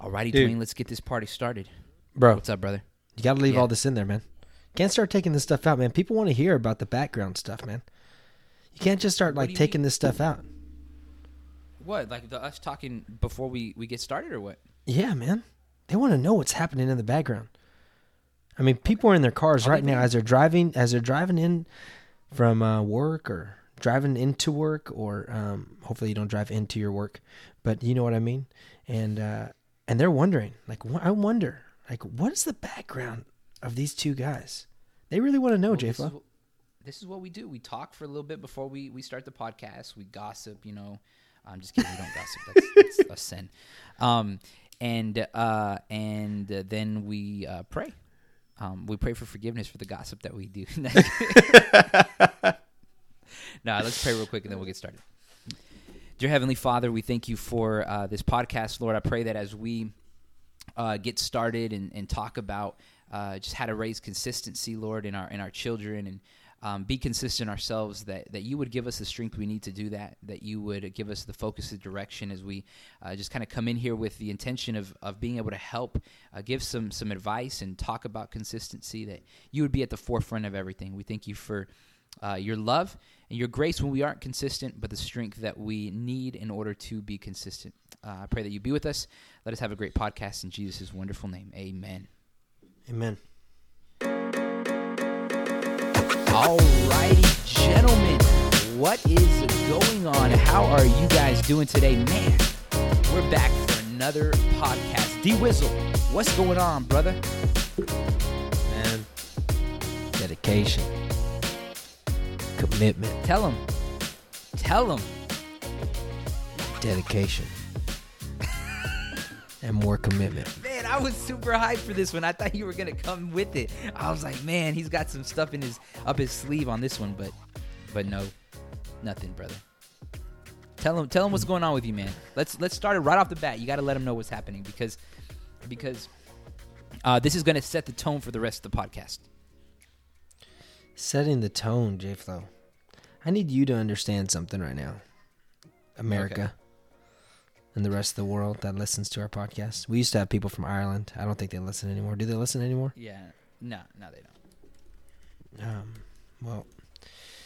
Alrighty, Dude. Dwayne, let's get this party started. Bro, What's up, brother? you got to leave Yeah. all this in there, man. Can't start taking this stuff out, man. People want to hear about the background stuff, man. You can't just start like taking this stuff out. What, like the, us talking before we, we get started or what? Yeah, man. They want to know what's happening in the background. I mean, people are in their cars right now as they're driving, as they're driving in from uh, work or driving into work, or um, hopefully you don't drive into your work, but you know what I mean. And uh, and they're wondering, like, wh- I wonder, like, what is the background of these two guys? They really want to know, Well, this, is, what- this is what we do. We talk for a little bit before we, we start the podcast. We gossip, you know. I'm just kidding. We don't gossip. That's, that's a sin. Um, and uh, and uh, then we uh, pray. Um, we pray for forgiveness for the gossip that we do. nah, let's pray real quick and then we'll get started. Dear Heavenly Father, we thank you for uh, this podcast, Lord. I pray that as we uh, get started and, and talk about uh, just how to raise consistency, Lord, in our in our children and um, be consistent ourselves. That that you would give us the strength we need to do that. That you would give us the focus and direction as we uh, just kind of come in here with the intention of, of being able to help, uh, give some some advice and talk about consistency. That you would be at the forefront of everything. We thank you for uh, your love and your grace when we aren't consistent, but the strength that we need in order to be consistent. Uh, I pray that you be with us. Let us have a great podcast in Jesus' wonderful name. Amen. Amen. Alrighty, gentlemen, what is going on? How are you guys doing today? Man, we're back for another podcast. D Wizzle, what's going on, brother? Man, dedication, commitment, Tell him. Tell him. dedication, and more commitment. Man, I was super hyped for this one. I thought you were gonna come with it. I was like, man, he's got some stuff in his up his sleeve on this one, but but no, nothing, brother. Tell him tell him what's going on with you, man. Let's let's start it right off the bat. You got to let him know what's happening because because uh, this is gonna set the tone for the rest of the podcast. Setting the tone, J Flow. I need you to understand something right now. America and the rest of the world that listens to our podcast. We used to have people from Ireland. I don't think they listen anymore. Do they listen anymore? Yeah, no, no, they don't. Um, well,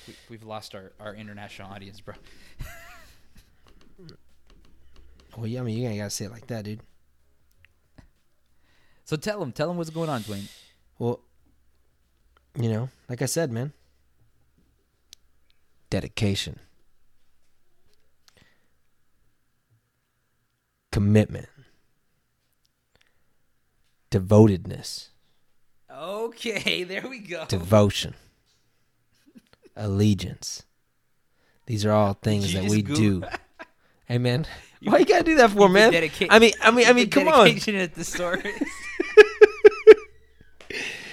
We, we've lost our, our international audience, bro. well, yeah, I mean, you ain't gotta say it like that, dude. So tell him, tell him what's going on, Dwayne. Well, you know, like I said, man, dedication, commitment, devotedness, Okay, there we go. devotion, allegiance. These are all things that we Google- do. Amen. You- why you gotta do that for, You man? dedica- I mean, I mean, I mean, put come on. dedication at the source.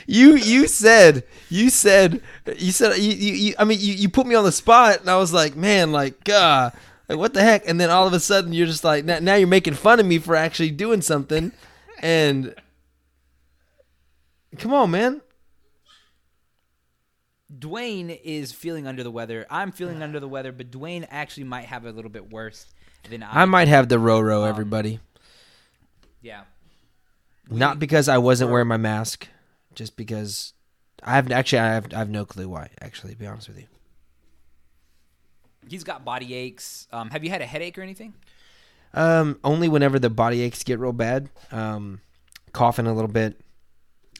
You you said you said you said you, you, you I mean you, you put me on the spot and I was like man like God like what the heck and then all of a sudden you're just like now, now you're making fun of me for actually doing something and come on man Dwayne is feeling under the weather. I'm feeling under the weather, but Dwayne actually might have it a little bit worse than I. I might have the Roro Um, everybody Yeah. not because I wasn't wearing my mask just because I have actually I have I have no clue why actually to be honest with you He's got body aches. Um, have you had a headache or anything? Um, only whenever the body aches get real bad. Um, coughing a little bit,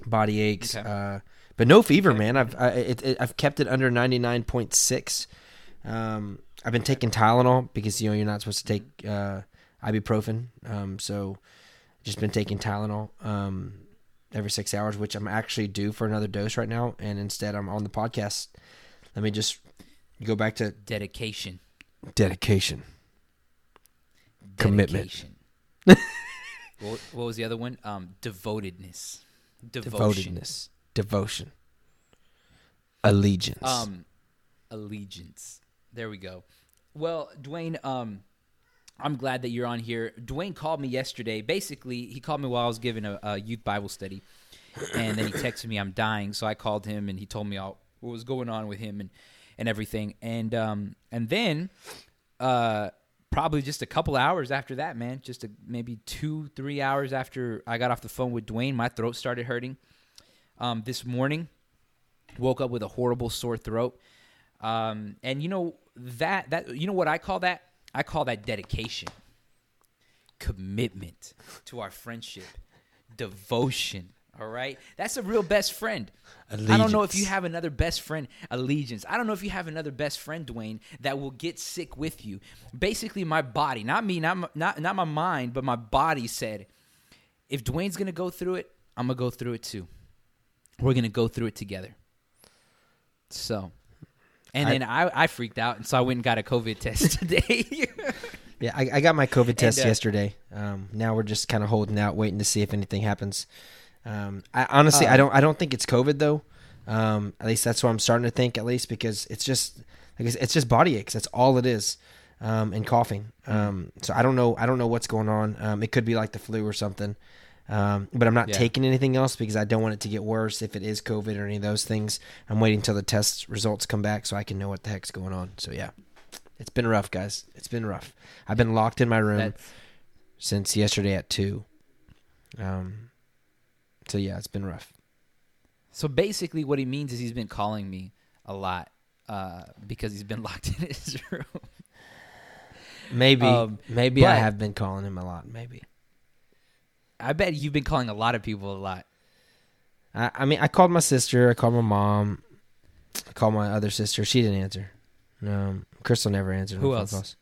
body aches. Okay. Uh, but no fever, man. I've I, it, it, I've kept it under ninety nine point six. Um, I've been taking Tylenol because you know you're not supposed to take uh, ibuprofen. Um, so just been taking Tylenol um, every six hours, which I'm actually due for another dose right now. And instead, I'm on the podcast. Let me just go back to Dedication. dedication. Commitment. What, what was the other one? Um, devotedness. Devotion. devotedness, devotion, allegiance. Um, allegiance. There we go. Well, Dwayne, um, I'm glad that you're on here. Dwayne called me yesterday. Basically, he called me while I was giving a, a youth Bible study, and then he texted me, "I'm dying." So I called him, and he told me all, what was going on with him and and everything. And um, and then uh, probably just a couple hours after that, man, just a, maybe two, three hours after I got off the phone with Dwayne, my throat started hurting. Um, this morning, woke up with a horrible sore throat. Um, and you know that that you know what I call that? I call that dedication, commitment to our friendship, devotion. All right, that's a real best friend. I don't know if you have another best friend, allegiance. I don't know if you have another best friend, Dwayne, that will get sick with you. Basically, my body, not me, not my, not not my mind, but my body said, if Dwayne's gonna go through it, I'm gonna go through it too. We're gonna go through it together. So, and I- then I, I freaked out, and so I went and got a COVID test today. Yeah, I, I got my COVID test uh, yesterday. Um, now we're just kind of holding out, waiting to see if anything happens. Um, I honestly, I Uh, don't, I don't think it's COVID though. Um, at least that's what I'm starting to think. At least because it's just, like it's just body aches. That's all it is, um, and coughing. Um, so I don't know, I don't know what's going on. Um, it could be like the flu or something. Um, but I'm not Yeah. taking anything else because I don't want it to get worse if it is COVID or any of those things. I'm waiting until the test results come back so I can know what the heck's going on. So yeah, it's been rough, guys. It's been rough. I've been locked in my room That's, since yesterday at two. Um, so yeah, it's been rough. so basically, what he means is he's been calling me a lot uh, because he's been locked in his room. Maybe, Um, maybe I have been calling him a lot. Maybe. I bet you've been calling a lot of people a lot. I, I mean, I called my sister. I called my mom. I called my other sister. She didn't answer. Um, Crystal never answered. Who phone else? calls.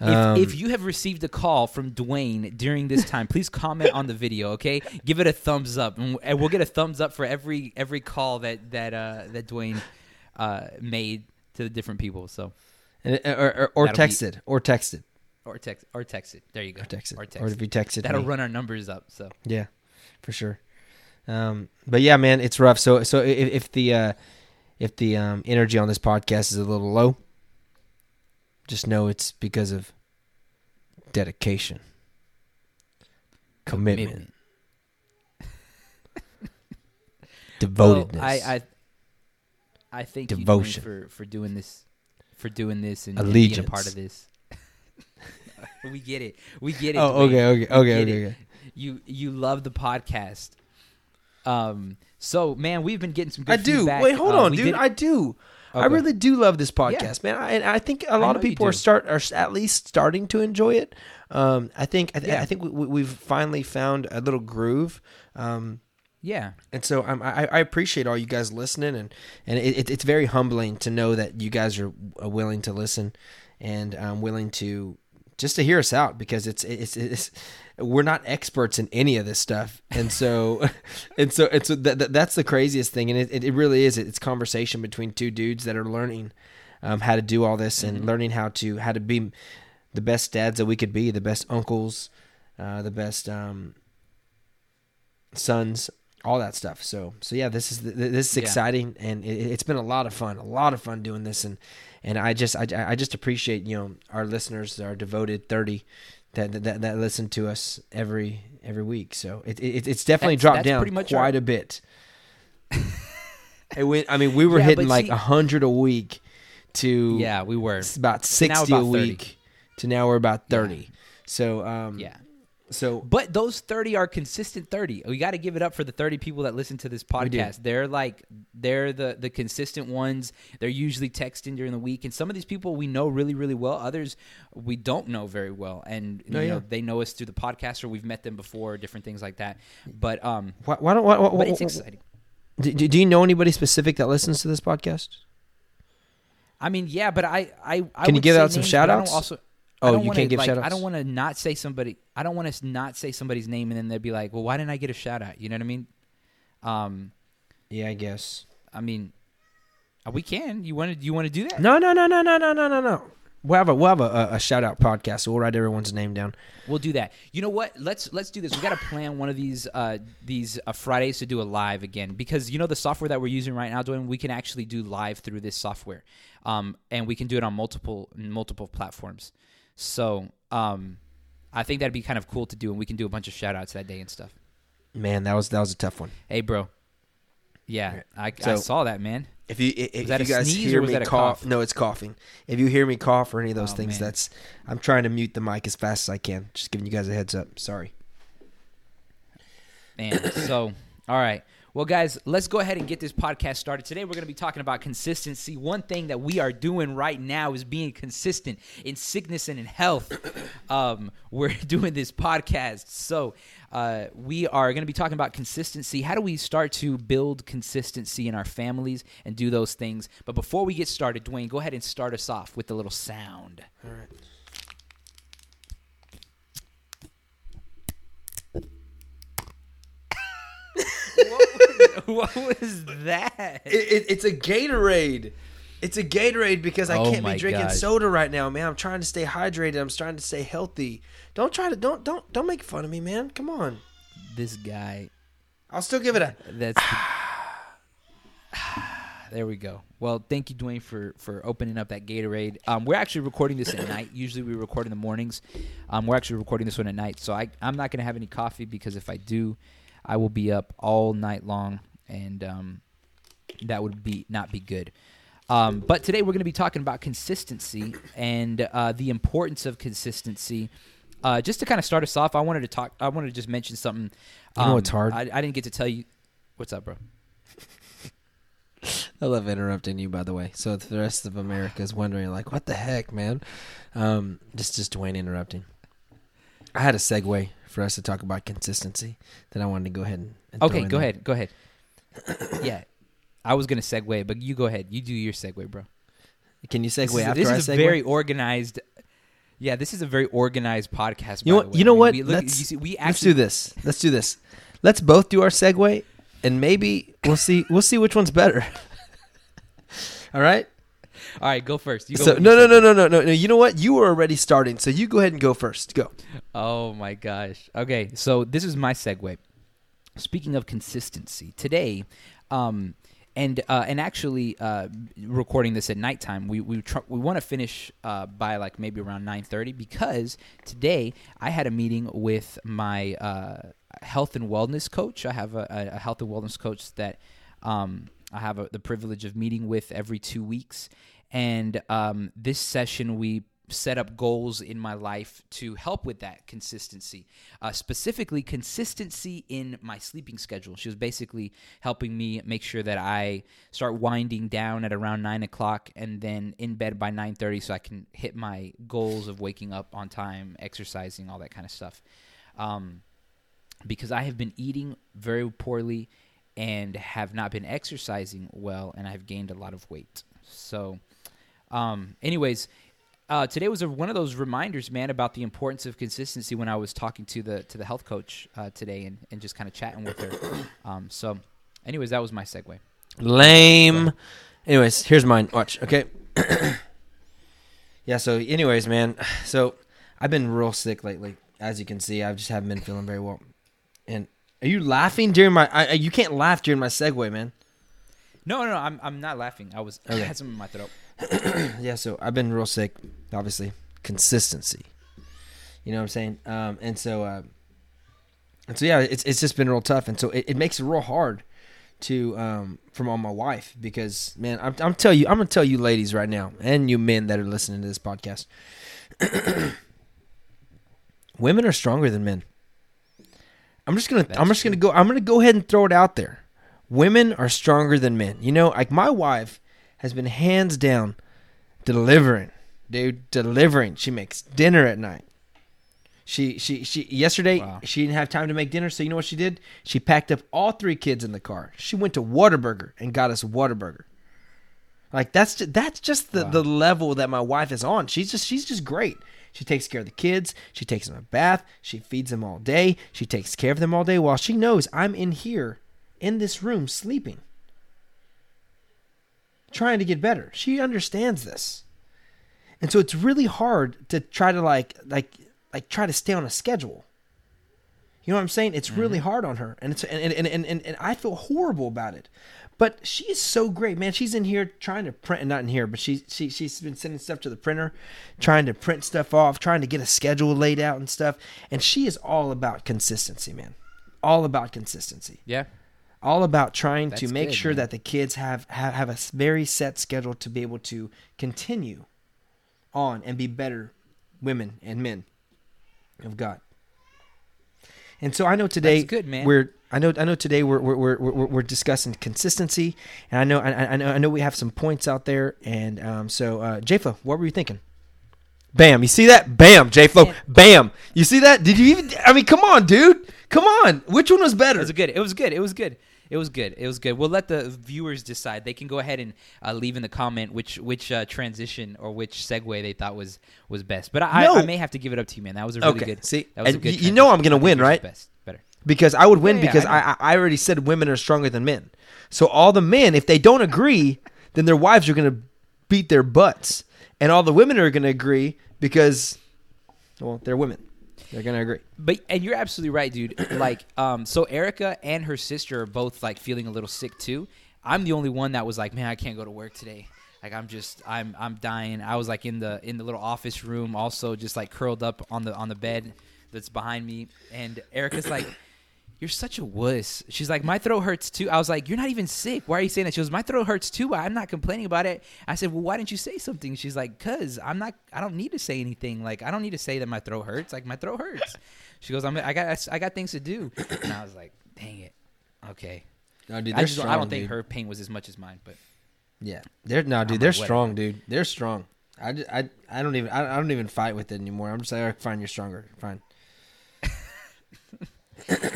If, Um, if you have received a call from Dwayne during this time, please comment on the video. Okay, give it a thumbs up, and we'll get a thumbs up for every every call that that uh, that Dwayne uh, made to the different people. So and- or, or, or That'll be- texted, or texted, or text or text it. There you go. or texted, Or or, text. if you texted That'll me. run our numbers up. So Yeah, for sure. Um, but yeah, man, it's rough. So so if, if the uh, if the um, energy on this podcast is a little low, just know it's because of dedication, commitment, devotedness. Well, I I I thank Devotion. you for for doing this for doing this and, and being a part of this. we get it. We get it. oh, Dwayne. okay, okay, okay, okay, okay. You you love the podcast. Um. So man, we've been getting some good I do. feedback. Wait, hold Uh, on, dude. did- I do. I really do love this podcast, man. I, and I think a lot of people are start are at least starting to enjoy it. Um, I think I, th- Yeah. I think we, we- we've finally found a little groove. Um, Yeah. and so I'm, I, I appreciate all you guys listening, and and it, it, it's very humbling to know that you guys are uh, willing to listen and um, willing to just to hear us out because it's it's it's we're not experts in any of this stuff, and so and so and so that, that that's the craziest thing, and it, it really is. It's conversation between two dudes that are learning um, how to do all this and learning how to how to be the best dads that we could be, the best uncles, uh, the best um, sons, all that stuff. So, so yeah, this is this is Yeah. exciting, and it, it's been a lot of fun, a lot of fun doing this, and and I just I, I just appreciate you know our listeners, our devoted thirty that that, that listen to us every every week. So it, it it's definitely That's- dropped that's down quite our- a bit. it went. I mean, we were Yeah, hitting like a hundred a week to Yeah, we were. it's about sixty about a 30. week to now we're about thirty. So um Yeah. So But those 30 are consistent 30. We got to give it up for the 30 people that listen to this podcast. They're like they're the the consistent ones. They're usually texting during the week and some of these people we know really really well. Others we don't know very well and No, you yeah. know they know us through the podcast or we've met them before, different things like that. But um why, why don't why, why, but it's exciting. do, do you know anybody specific that listens to this podcast? I mean, yeah, but I I, I Can you give out some names, but I don't shout-outs? Also, Oh, you wanna, can't give like, shout-outs? I don't want to not say somebody. I don't want to not say somebody's name and then they'd be like, "Well, why didn't I get a shout out?" You know what I mean? Um, Yeah, I guess. I mean, uh, we can. You want to? You want to do that? No, no, no, no, no, no, no, no, no. We'll have a we'll have a, a, a shout out podcast. So we'll write everyone's name down. We'll do that. You know what? Let's let's do this. We got to plan one of these uh, these uh, Fridays to do a live again because you know the software that we're using right now, doing we can actually do live through this software, um, and we can do it on multiple multiple platforms. So um, I think that'd be kind of cool to do, and we can do a bunch of shout outs that day and stuff. Man, that was that was a tough one. Hey, bro. Yeah, I, I So- saw that, man. If you if, that if you a guys sneeze or hear was me that a cough, cough? no, it's coughing. If you hear me cough or any of those Oh, things, man. that's I'm trying to mute the mic as fast as I can. Just giving you guys a heads up. Sorry. Man, so all right. Well, guys, let's go ahead and get this podcast started. Today, we're going to be talking about consistency. One thing that we are doing right now is being consistent in sickness and in health. Um, we're doing this podcast. So, uh, we are going to be talking about consistency. How do we start to build consistency in our families and do those things? But before we get started, Dwayne, go ahead and start us off with a little sound. All right. What was that? It, it, it's a Gatorade. It's a Gatorade because I Oh can't be drinking gosh. soda right now, man. I'm trying to stay hydrated. I'm trying to stay healthy. Don't try to don't don't don't make fun of me, man. Come on. This guy. I'll still give it a. That's. The, there we go. Well, thank you, Dwayne, for for opening up that Gatorade. Um, we're actually recording this at night. Usually, we record in the mornings. Um, we're actually recording this one at night, so I I'm not gonna have any coffee because if I do, I will be up all night long, and um, that would be not be good. Um, but today we're going to be talking about consistency and uh, the importance of consistency. Uh, just to kind of start us off, I wanted to talk. I wanted to just mention something. You know Um, what's hard? I, I didn't get to tell you. What's up, bro? I love interrupting you, by the way. So the rest of America is wondering, like, what the heck, man? Um, just just Dwayne interrupting. I had a segue for us to talk about consistency that I wanted to go ahead and. and Okay, go there. ahead. Go ahead. yeah, I was gonna segue, but you go ahead. You do your segue, bro. Can you segue This is, after this I is a segue? very organized. Yeah, this is a very organized podcast. You know, what- you know I mean, what? We, look, let's see, we let's do this. Let's do this. Let's both do our segue, and maybe we'll see. We'll see which one's better. All right. All right, go first. You go So no, no, no, no, no, no, no. You know what? You were already starting, so you go ahead and go first. Go. Oh my gosh. Okay, so this is my segue. Speaking of consistency, today, um, and uh, and actually uh, recording this at nighttime, we we tr- we want to finish uh, by like maybe around nine thirty because today I had a meeting with my uh, health and wellness coach. I have a, a a health and wellness coach that um, I have a, the privilege of meeting with every two weeks, and um, this session we set up goals in my life to help with that consistency, uh, specifically consistency in my sleeping schedule. She was basically helping me make sure that I start winding down at around nine o'clock and then in bed by nine thirty, so I can hit my goals of waking up on time, exercising, all that kind of stuff. Um, because I have been eating very poorly and have not been exercising well, and I've gained a lot of weight. So, um, anyways, uh, today was a, one of those reminders, man, about the importance of consistency. When I was talking to the to the health coach uh, today and, and just kind of chatting with her. Um, so, anyways, that was my segue. Lame. Anyways, here's mine. Watch. Okay. yeah. So, anyways, man. So, I've been real sick lately. As you can see, I just haven't been feeling very well. And are you laughing during my? I, I- you can't laugh during my segue, man. No, no, no, I'm I'm not laughing. I was I Okay. had something in my throat. yeah, so I've been real sick, obviously. Consistency. You know what I'm saying? Um, and so, uh, and so yeah, it's it's just been real tough, and so it, it makes it real hard to um from all my wife because man, I'm I'm tell you, I'm gonna tell you, ladies, right now, and you men that are listening to this podcast, women are stronger than men. I'm just gonna That's I'm just true. gonna go I'm gonna go ahead and throw it out there. Women are stronger than men. You know, like my wife has been hands down delivering, dude, delivering. She makes dinner at night. She she she yesterday Wow. she didn't have time to make dinner, so you know what she did? She packed up all three kids in the car. She went to Whataburger and got us Whataburger. Like that's just, that's just the, Wow. the level that my wife is on. She's just she's just great. She takes care of the kids. She takes them a bath. She feeds them all day. She takes care of them all day while she knows I'm in here in this room sleeping. Trying to get better. She understands this. And so it's really hard to try to like like like try to stay on a schedule. You know what I'm saying? It's mm-hmm. really hard on her, and it's and and, and, and and I feel horrible about it. But she is so great, man. She's in here trying to print, not in here, but she she she's been sending stuff to the printer, trying to print stuff off, trying to get a schedule laid out and stuff. And she is all about consistency, man. All about consistency. Yeah. All about trying That's to make good, sure man. that the kids have, have have a very set schedule to be able to continue on and be better women and men of God. And so I know today That's good, man. we're I know I know today we're we're we're, we're, we're discussing consistency, and I know I, I know I know we have some points out there, and um, so uh, J Flow, what were you thinking? Bam! You see that? Bam! Man. Bam! You see that? Did you even? I mean, come on, dude! Come on! Which one was better? It was good. It was good. It was good. It was good. It was good. We'll let the viewers decide. They can go ahead and uh, leave in the comment which which uh, transition or which segue they thought was was best. But I, No. I may have to give it up to you, man. That was a really Okay, good. see, that was a and good. you know I'm gonna win, right? Best, better. because I would win Yeah, yeah, because I I, I I already said women are stronger than men. So all the men, if they don't agree, then their wives are going to beat their butts, and all the women are going to agree because, well, they're women. They're to agree. But and you're absolutely right, dude. like, um, so Erica and her sister are both like feeling a little sick too. I'm the only one that was like, man, I can't go to work today. Like, I'm just, I'm, I'm dying. I was like in the in the little office room, also just like curled up on the on the bed that's behind me. And Erica's like, you're such a wuss. She's like, my throat hurts too. I was like, you're not even sick. Why are you saying that? She goes, my throat hurts too. I'm not complaining about it. I said, well, why didn't you say something? She's like, cause I'm not. I don't need to say anything. Like, I don't need to say that my throat hurts. Like, my throat hurts. She goes, I'm. I got. I got things to do. And I was like, dang it. Okay. No, dude, I, just, don't- I don't think her pain was as much as mine, but Yeah, they're no, dude. I'm They're like, strong, dude. They're strong. I, ju- I, I don't even I, I don't even fight with it anymore. I'm just like, fine, you're stronger. Fine.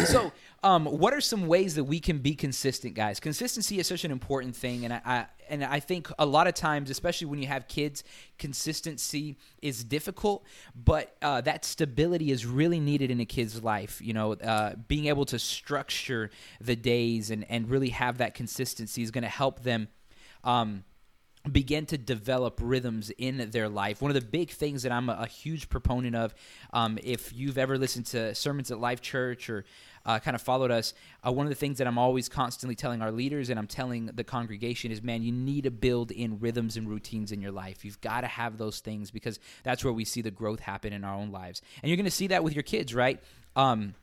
so um, what are some ways that we can be consistent guys? Consistency is such an important thing and I, I and i think a lot of times especially when you have kids consistency is difficult but uh, that stability is really needed in a kid's life you know? Uh, being able to structure the days and and really have that consistency is going to help them um, begin to develop rhythms in their life. One of the big things that I'm a, a huge proponent of, um, if you've ever listened to sermons at Life Church or uh, kind of followed us, uh, one of the things that I'm always constantly telling our leaders and I'm telling the congregation is, man, you need to build in rhythms and routines in your life. You've got to have those things because that's where we see the growth happen in our own lives. And you're going to see that with your kids, right? Um,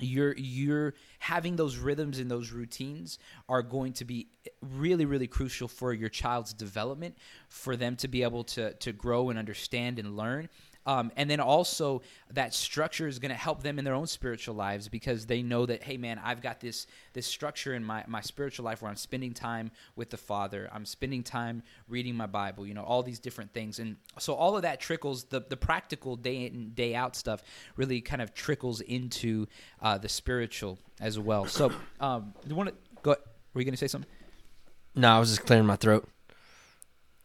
you're you're having those rhythms and those routines are going to be really really crucial for your child's development for them to be able to to grow and understand and learn um, and then also that structure is going to help them in their own spiritual lives because they know that hey man i've got this this structure in my my spiritual life where i'm spending time with the father i'm spending time reading my bible you know all these different things and so all of that trickles the the practical day in day out stuff really kind of trickles into uh, the spiritual as well so um you want to go were you going to say something No, I was just clearing my throat.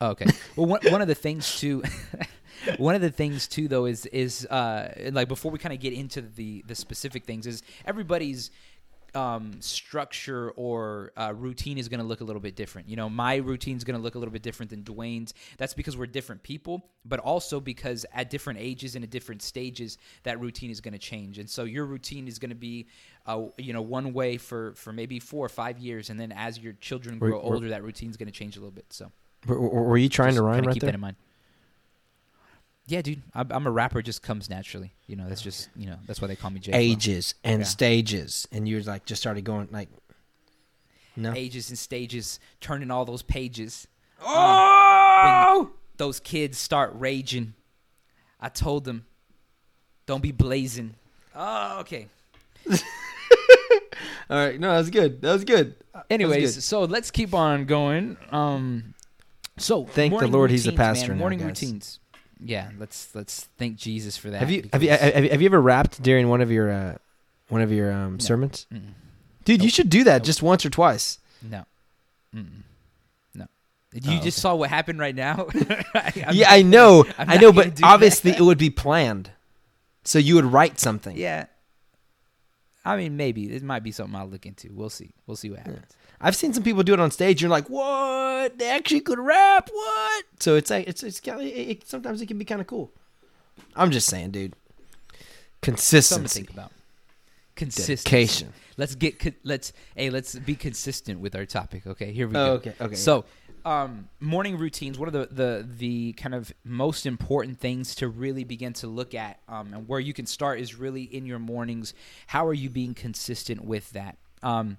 Oh, okay. Well, one, one of the things too, one of the things too, though, is is uh, like before we kind of get into the the specific things, is everybody's um, structure or uh, routine is going to look a little bit different. You know, my routine is going to look a little bit different than Dwayne's. That's because we're different people, but also because at different ages and at different stages, that routine is going to change. And so your routine is going to be, uh, you know, one way for for maybe four or five years, and then as your children grow we're- older, that routine is going to change a little bit. So. Were, were you trying to rhyme right keep there? that in mind. Yeah, dude, I'm, I'm a rapper. Just comes naturally. You know, that's just you know that's why they call me J. Flo. Ages and Yeah. stages, and you're like just started going like, no. ages and stages, turning all those pages. Oh! Those kids start raging. I told them, don't be blazing. Oh, okay. All right, no, that was good. That was good. That was Anyways, good. so let's keep on going. Um, so Thank the morning Lord he's a routines, man, pastor now, morning guys. routines. Yeah, let's let's thank Jesus for that. have you have you have you, have you ever rapped during one of your uh, one of your um, No. sermons? Mm-mm. Dude, you should do that Nope. just once or twice. No. Mm-mm. No. You Oh, just okay. saw what happened right now? I, yeah, not I know, I know, but obviously that. it would be planned. So you would write something. Yeah. I mean, maybe. It might be something I'll look into. We'll see. We'll see what happens. I've seen some people do it on stage. You're like, what? They actually could rap? What? So it's like it's it's kinda, it, it, sometimes it can be kind of cool. I'm just saying, dude. Consistency. Something to think about. Consistency. dedication. Let's get let's hey let's be consistent with our topic. Okay, here we Oh, go. okay, okay. So, um, morning routines. One of the, the the kind of most important things to really begin to look at, um, and where you can start is really in your mornings. How are you being consistent with that? Um,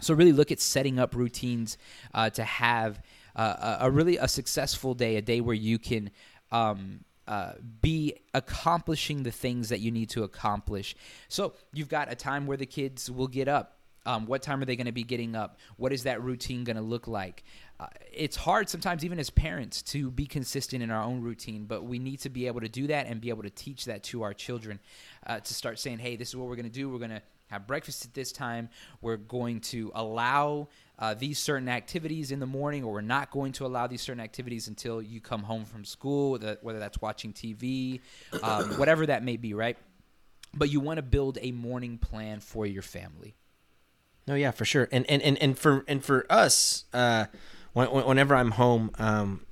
So really look at setting up routines uh, to have uh, a, really a successful day, a day where you can um, uh, be accomplishing the things that you need to accomplish. So you've got a time where the kids will get up. Um, what time are they going to be getting up? What is that routine going to look like? Uh, it's hard sometimes, even as parents, to be consistent in our own routine, but we need to be able to do that and be able to teach that to our children uh, to start saying, hey, this is what we're going to do. We're going to have breakfast at this time. We're going to allow uh, these certain activities in the morning, or we're not going to allow these certain activities until you come home from school, whether that's watching TV, um, whatever that may be, right? But you want to build a morning plan for your family. No, yeah, for sure. And and and, and for and for us, uh, whenever I'm home, um,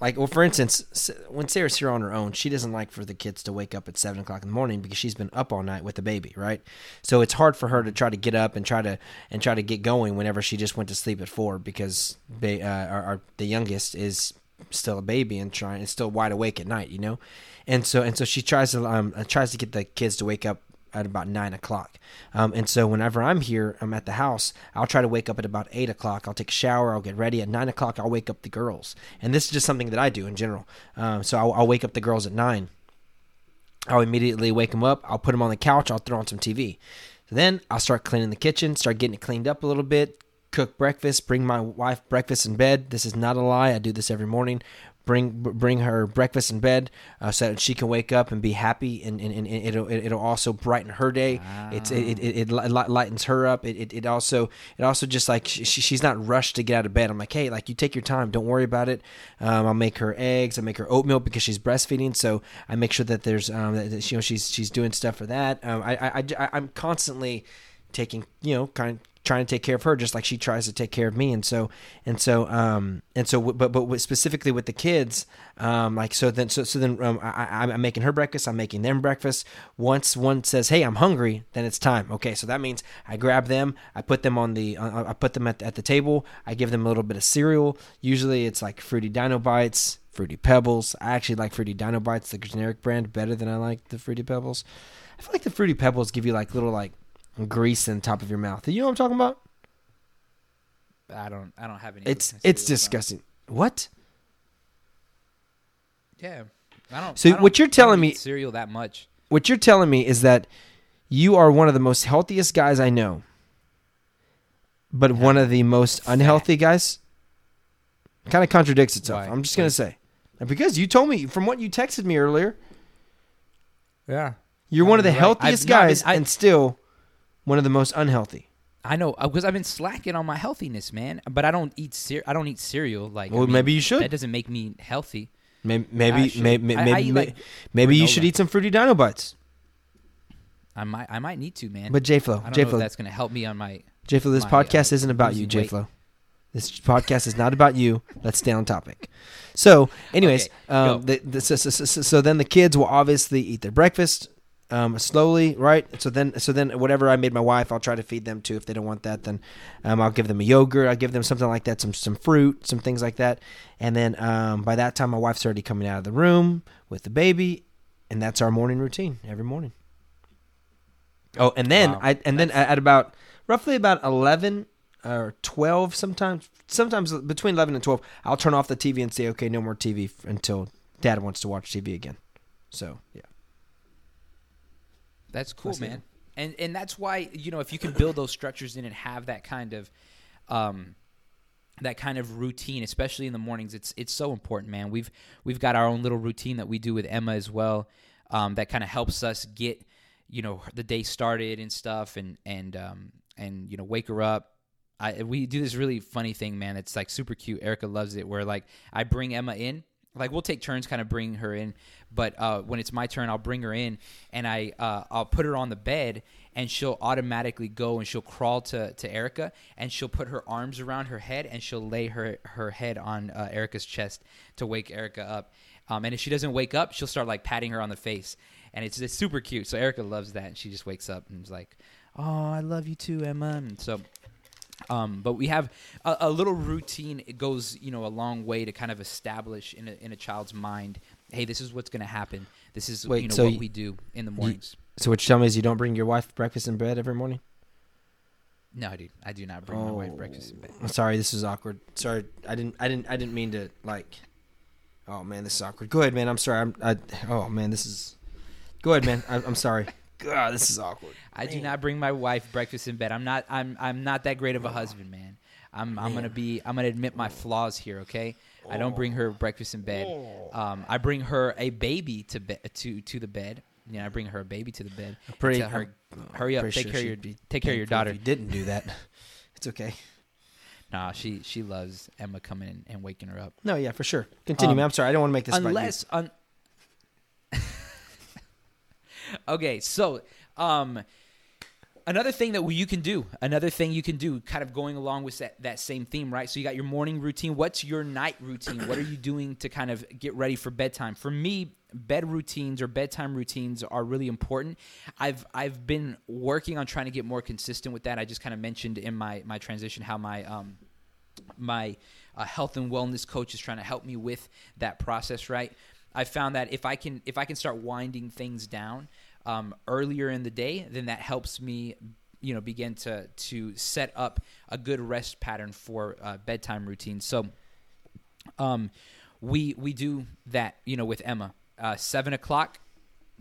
like well for instance when sarah's here on her own she doesn't like for the kids to wake up at 7 o'clock in the morning because she's been up all night with the baby right? So it's hard for her to try to get up and try to and try to get going whenever she just went to sleep at 4 because they, uh, our, the youngest is still a baby and trying and still wide awake at night you know? And so and so she tries to um tries to get the kids to wake up at about nine o'clock. Um, and so whenever I'm here, I'm at the house. I'll try to wake up at about eight o'clock. I'll take a shower. I'll get ready at nine o'clock. I'll wake up the girls, and this is just something that I do in general. Um, so I'll, I'll wake up the girls at nine. I'll immediately wake them up. I'll put them on the couch. I'll throw on some TV. So then I'll start cleaning the kitchen, start getting it cleaned up a little bit, cook breakfast, bring my wife breakfast in bed. This is not a lie. I do this every morning bring bring her breakfast in bed uh, so that she can wake up and be happy and, and, and it'll it'll also brighten her day. Wow. it's it, it, it, lightens her up. It, it, it also it also just like she, she's not rushed to get out of bed. I'm like hey like you take your time. Don't worry about it. Um, i'll make her eggs. I make her oatmeal because she's breastfeeding. So i make sure that there's um that, you know she's she's doing stuff for that. Um, I, I, I i'm constantly taking you know kind of trying to take care of her just like she tries to take care of me. And so and so um and so but but specifically with the kids um like so then so so then um, I, i'm making her breakfast. I'm making them breakfast. Once one says hey i'm hungry then it's time. Okay so that means i grab them. I put them on the uh, i put them at, at the table. I give them a little bit of cereal. Usually it's like fruity dino bites fruity pebbles. I actually like fruity dino bites the generic brand better than i like the fruity pebbles. I feel like the fruity pebbles give you like little like grease in the top of your mouth. You know what I'm talking about? I don't. I don't have any. It's it's disgusting. What? Yeah, I don't. So I don't, what you're telling me cereal that much? What you're telling me is that you are one of the most healthiest guys I know, but yeah. one of the most unhealthy guys. Kind of contradicts itself. Why? I'm just gonna say, because you told me from what you texted me earlier. Yeah, you're one of the right. healthiest I've, guys, no, I, and still one of the most unhealthy. I know because uh, I've been slacking on my healthiness, man. But I don't eat cer- I don't eat cereal. Like, well, I mean, maybe you should. That doesn't make me healthy. Maybe maybe maybe, maybe, like maybe you should eat some fruity dino bites. I might I might need to, man. But J Flow, J Flow, that's gonna help me on my J Flow. This my, podcast uh, isn't about you, J Flow. This podcast is not about you. Let's stay on topic. So, anyways, okay, um, the, the, so, so, so, so then the kids will obviously eat their breakfast um, slowly, right? So then, so then, whatever I made my wife, I'll try to feed them too. If they don't want that, then um, I'll give them a yogurt. I'll give them something like that, some some fruit, some things like that. And then um, by that time, my wife's already coming out of the room with the baby, and that's our morning routine every morning. Oh, and then wow. I and then at about roughly about eleven or twelve, sometimes sometimes between eleven and twelve, I'll turn off the TV and say, okay, no more TV until Dad wants to watch TV again. So yeah. That's cool, man. And and that's why you know if you can build those structures in and have that kind of, um, that kind of routine, especially in the mornings, it's it's so important, man. We've we've got our own little routine that we do with Emma as well, um, that kind of helps us get you know the day started and stuff, and and um, and you know wake her up. I, we do this really funny thing, man. It's like super cute. Erica loves it. Where like I bring Emma in like we'll take turns kind of bring her in but uh, when it's my turn i'll bring her in and i uh, i'll put her on the bed and she'll automatically go and she'll crawl to, to erica and she'll put her arms around her head and she'll lay her her head on uh, erica's chest to wake erica up. Um, and if she doesn't wake up she'll start like patting her on the face. And it's just super cute. So erica loves that. And she just wakes up and is like oh i love you too emma. And so um, but we have a, a, little routine. It goes, you know, a long way to kind of establish in a, in a child's mind, hey, this is what's going to happen. This is Wait, you know so what you, we do in the mornings. You, so what you're telling me is you don't bring your wife breakfast in bed every morning? No, dude, I do not bring my wife breakfast in bed. I'm sorry, this is awkward. Sorry, I didn't, I didn't, I didn't mean to like. Oh man, this is awkward. Go ahead, man. I'm sorry. I'm. I, oh man, this is. Go ahead, man. I, I'm sorry. God, this is awkward. I do not bring my wife breakfast in bed. I'm not. I'm. I'm not that great of a husband, man. I'm. I'm gonna be. I'm gonna admit my flaws here. Okay. I don't bring her breakfast in bed. Um, I bring her a baby to bed to to the bed. You know, I bring her a baby to the bed. and Pretty. tell her, I'm- hurry up, take sure care of your she'd take care of your thankful if daughter. You didn't do that. It's okay. Nah, she she loves Emma coming in and waking her up. No, yeah, for sure. Continue, Um, man. I'm sorry. I don't want to make this about you. unless un- okay so um another thing that you can do another thing you can do kind of going along with that, that same theme right? So you got your morning routine. What's your night routine? What are you doing to kind of get ready for bedtime? For me bed routines or bedtime routines are really important. I've i've been working on trying to get more consistent with that. I just kind of mentioned in my my transition how my um my uh, health and wellness coach is trying to help me with that process right? I found that if i can if i can start winding things down um, earlier in the day then that helps me you know begin to to set up a good rest pattern for uh, bedtime routine so um we we do that you know with emma uh, seven o'clock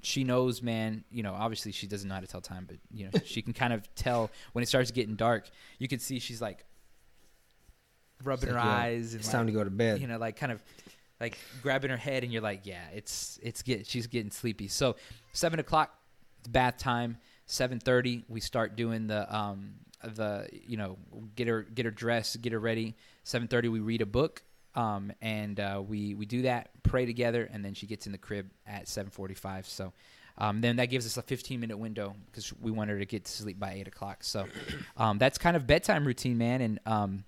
she knows, man. You know, obviously she doesn't know how to tell time, but you know, she can kind of tell when it starts getting dark. You can see she's like rubbing It's her yeah, eyes. And It's like, time to go to bed. You know, like kind of like grabbing her head, and you're like, yeah, it's it's get she's getting sleepy. So seven o'clock, bath time. Seven thirty, we start doing the um the you know get her get her dressed, get her ready. Seven thirty, we read a book. Um, and uh, we we do that, pray together, and then she gets in the crib at seven forty-five. So, um, then that gives us a fifteen-minute window because we want her to get to sleep by eight o'clock. So, um, that's kind of bedtime routine, man, and um,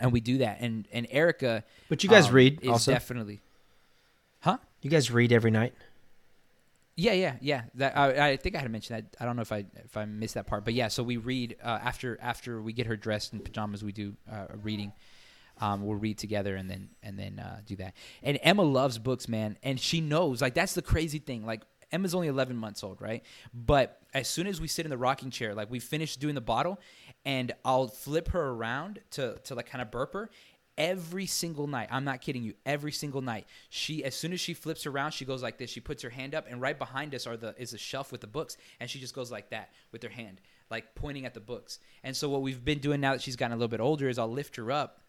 and we do that. And and Erica, but you guys um, read is also. definitely, huh? you guys read every night. Yeah, yeah, yeah. That I, I think I had to mention that. I don't know if I if I missed that part, but yeah. So we read uh, after after we get her dressed in pajamas. We do uh, a reading. Um, we'll read together and then and then uh, do that. And Emma loves books, man, and she knows. Like that's the crazy thing. Like Emma's only 11 months old, right? But as soon as we sit in the rocking chair, like we finish doing the bottle, and I'll flip her around to to like kind of burp her. Every single night, I'm not kidding you. Every single night, she as soon as she flips around, she goes like this. She puts her hand up, and right behind us are the is a shelf with the books, and she just goes like that with her hand, like pointing at the books. And so what we've been doing now that she's gotten a little bit older is I'll lift her up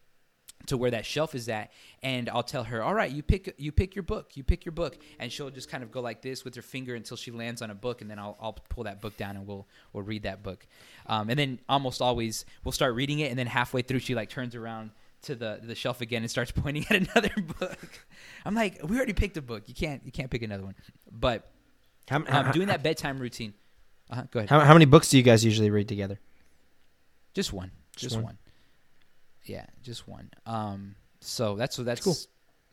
to where that shelf is at and I'll tell her, "All right, you pick you pick your book. You pick your book." And she'll just kind of go like this with her finger until she lands on a book and then I'll I'll pull that book down and we'll we'll read that book. Um, and then almost always we'll start reading it and then halfway through she like turns around to the the shelf again and starts pointing at another book. I'm like, "We already picked a book. You can't you can't pick another one." But How, um, doing that bedtime routine. Uh-huh, go ahead. How, how many books do you guys usually read together? Just one. Just Just, one? one. Yeah, just one. Um, so that's that's Cool.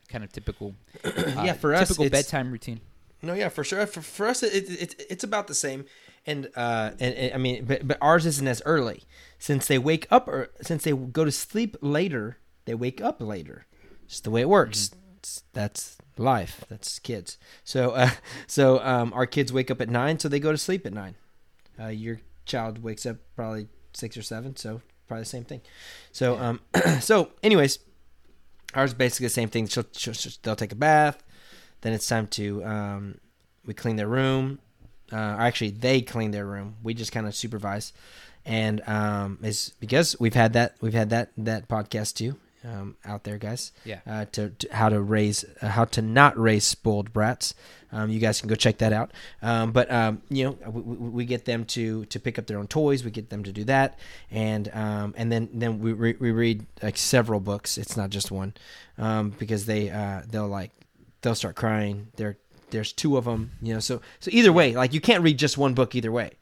kind of typical. Yeah, uh, for us, typical bedtime routine. No, yeah, for sure. For, for us, it, it, it, it's about the same. And, uh, and, and I mean, but, but ours isn't as early since they wake up or since they go to sleep later. They wake up later. It's the way it works. It's, that's life. That's kids. So, uh, so um, our kids wake up at nine, so they go to sleep at nine. Uh, your child wakes up probably six or seven, so probably the same thing. So, um, so anyways, ours is basically the same thing. She'll, she'll, she'll, they'll take a bath. Then it's time to um, we clean their room. Uh, actually, they clean their room. We just kind of supervise, and um, is because we've had that we've had that that podcast too um, out there, guys. Yeah. Uh, to, to how to raise uh, how to not raise spoiled brats. Um, you guys can go check that out. Um, but um, you know, we, we, we get them to to pick up their own toys. We get them to do that, and um, and then then we re- we read like several books. It's not just one, um, because they uh, they'll like they'll start crying. There there's two of them, you know. So so either way, like you can't read just one book either way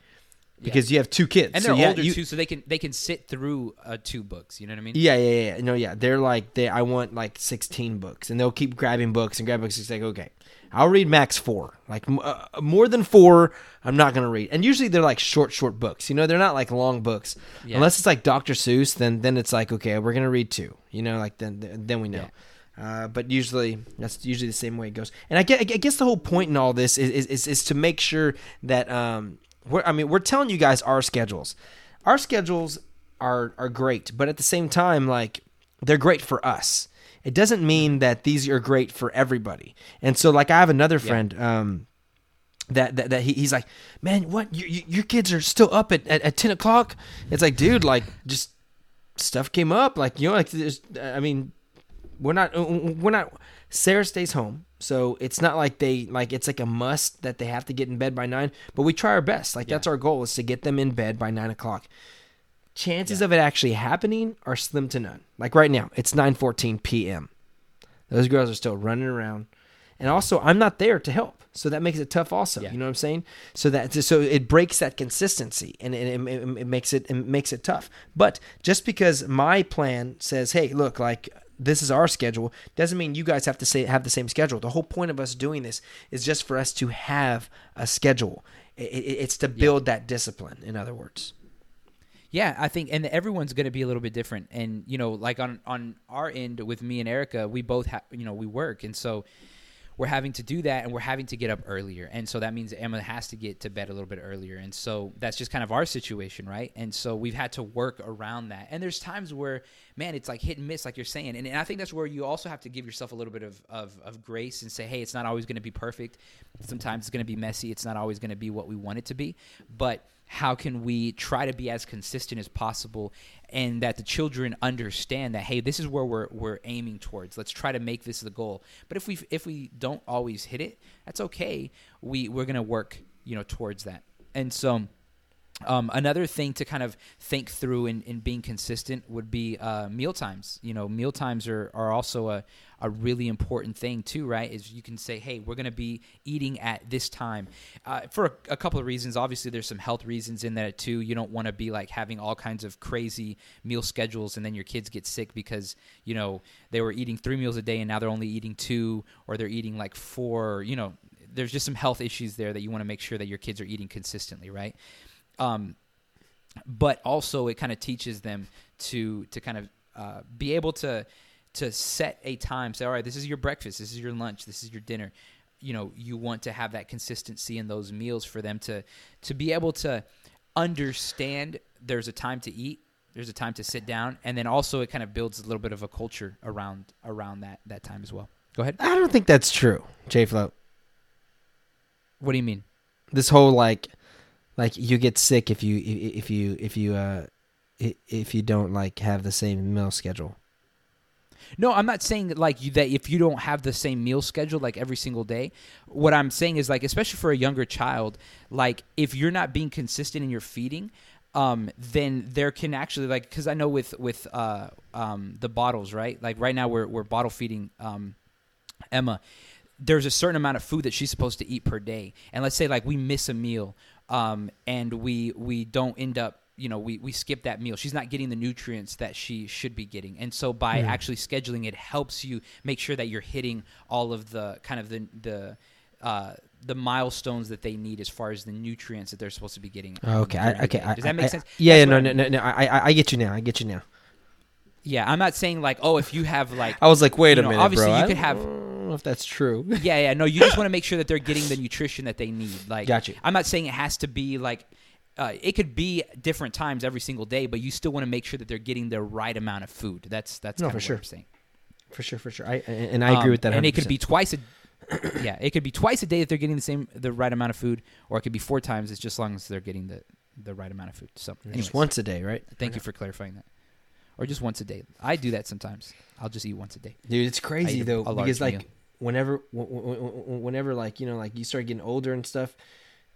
because you have two kids And they're yeah, older you- too, so they can they can sit through uh, two books. You know what I mean? Yeah, yeah, yeah. No, yeah. They're like they. I want like sixteen books, and they'll keep grabbing books and grab books. It's like okay, I'll read max four. Like uh, more than four, I'm not gonna read. And usually they're like short, short books. You know, they're not like long books. Yeah. Unless it's like Dr. Seuss, then then it's like okay, we're gonna read two. You know, like then then we know. Uh, but usually that's usually the same way it goes. And I guess, I guess the whole point in all this is is, is, is to make sure that um we're I mean we're telling you guys our schedules. Our schedules are are great, but at the same time, like they're great for us. It doesn't mean that these are great for everybody. And so, like, I have another friend. Um, that, that, that he, he's like, man, what? You, you, your kids are still up at, at, at 10 o'clock? It's like, dude, like, just stuff came up. Like, you know, like, there's, I mean, we're not, we're not, Sarah stays home. So it's not like they, like, it's like a must that they have to get in bed by nine, but we try our best. Like, Yeah. that's our goal is to get them in bed by nine o'clock. Chances Yeah. of it actually happening are slim to none. Like right now, it's 9:14 p.m. Those girls are still running around. And also, I'm not there to help. So that makes it tough also. Yeah. You know what I'm saying? So that so it breaks that consistency and it, it, it- it makes it it makes it tough. But just because my plan says, "Hey, look, like this is our schedule," doesn't mean you guys have to say have the same schedule. The whole point of us doing this is just for us to have a schedule. It, it, it's to build that discipline, in other words. Yeah, I think, and everyone's going to be a little bit different. And you know, like on on our end with me and Erica, we both have, you know, we work, and so we're having to do that, and we're having to get up earlier, and so that means Emma has to get to bed a little bit earlier, and so that's just kind of our situation, right? And so we've had to work around that. And there's times where, man, it's like hit and miss, like you're saying, and, and I think that's where you also have to give yourself a little bit of of, of grace and say, hey, it's not always going to be perfect. Sometimes it's going to be messy. It's not always going to be what we want it to be, but how can we try to be as consistent as possible and that the children understand that hey this is where we're we're aiming towards. Let's try to make this the goal. But if we if we don't always hit it that's okay. We we're to work you know towards that. And so um, another thing to kind of think through in, in being consistent would be uh, meal times. You know, meal times are, are also a, a really important thing too, right? Is you can say, hey, we're going to be eating at this time uh, for a, a couple of reasons. Obviously, there's some health reasons in that too. You don't want to be like having all kinds of crazy meal schedules and then your kids get sick because you know they were eating three meals a day and now they're only eating two or they're eating like four. You know, there's just some health issues there that you want to make sure that your kids are eating consistently, right? um, but also it kind of teaches them to to kind of uh, be able to to set a time. Say, all right, this is your breakfast, this is your lunch, this is your dinner. You know, you want to have that consistency in those meals for them to to be able to understand. There's a time to eat. There's a time to sit down, and then also it kind of builds a little bit of a culture around around that that time as well. Go ahead. I don't think that's true, J Flow. What do you mean? This whole like, like you get sick if you if you if you uh if you don't like have the same meal schedule. No, I'm not saying that, like you, that if you don't have the same meal schedule like every single day. What I'm saying is like especially for a younger child, like if you're not being consistent in your feeding, um, then there can actually like because I know with with uh, um, the bottles, right? Like right now we're we're bottle feeding um, Emma. There's a certain amount of food that she's supposed to eat per day, and let's say like we miss a meal, um, and we we don't end up you know we, we skip that meal she's not getting the nutrients that she should be getting and so by actually scheduling it helps you make sure that you're hitting all of the kind of the the uh, the milestones that they need as far as the nutrients that they're supposed to be getting Okay, I, okay. I- does that make I- sense Yeah, yeah, no, I no, mean. no, no. I, I, I get you now. I get you now. yeah i'm not saying like oh if you have like I was like, wait a know, minute, obviously bro. you I could have- if that's true. yeah, yeah. No, you just want to make sure that they're getting the nutrition that they need. Like, Got you. I'm not saying it has to be like. Uh, it could be different times every single day, but you still want to make sure that they're getting the right amount of food. That's that's No, for sure. what I'm saying. for sure, for sure. I and I agree Um, with that. 100%. And it could be twice a yeah, it could be twice a day if they're getting the same the right amount of food, or it could be four times. It's just as long as they're getting the the right amount of food. So, anyways, just once a day, right? thank you for clarifying that. Or just once a day. I do that sometimes. I'll just eat once a day. Dude, it's crazy though because like meal. whenever whenever like you know like you start getting older and stuff,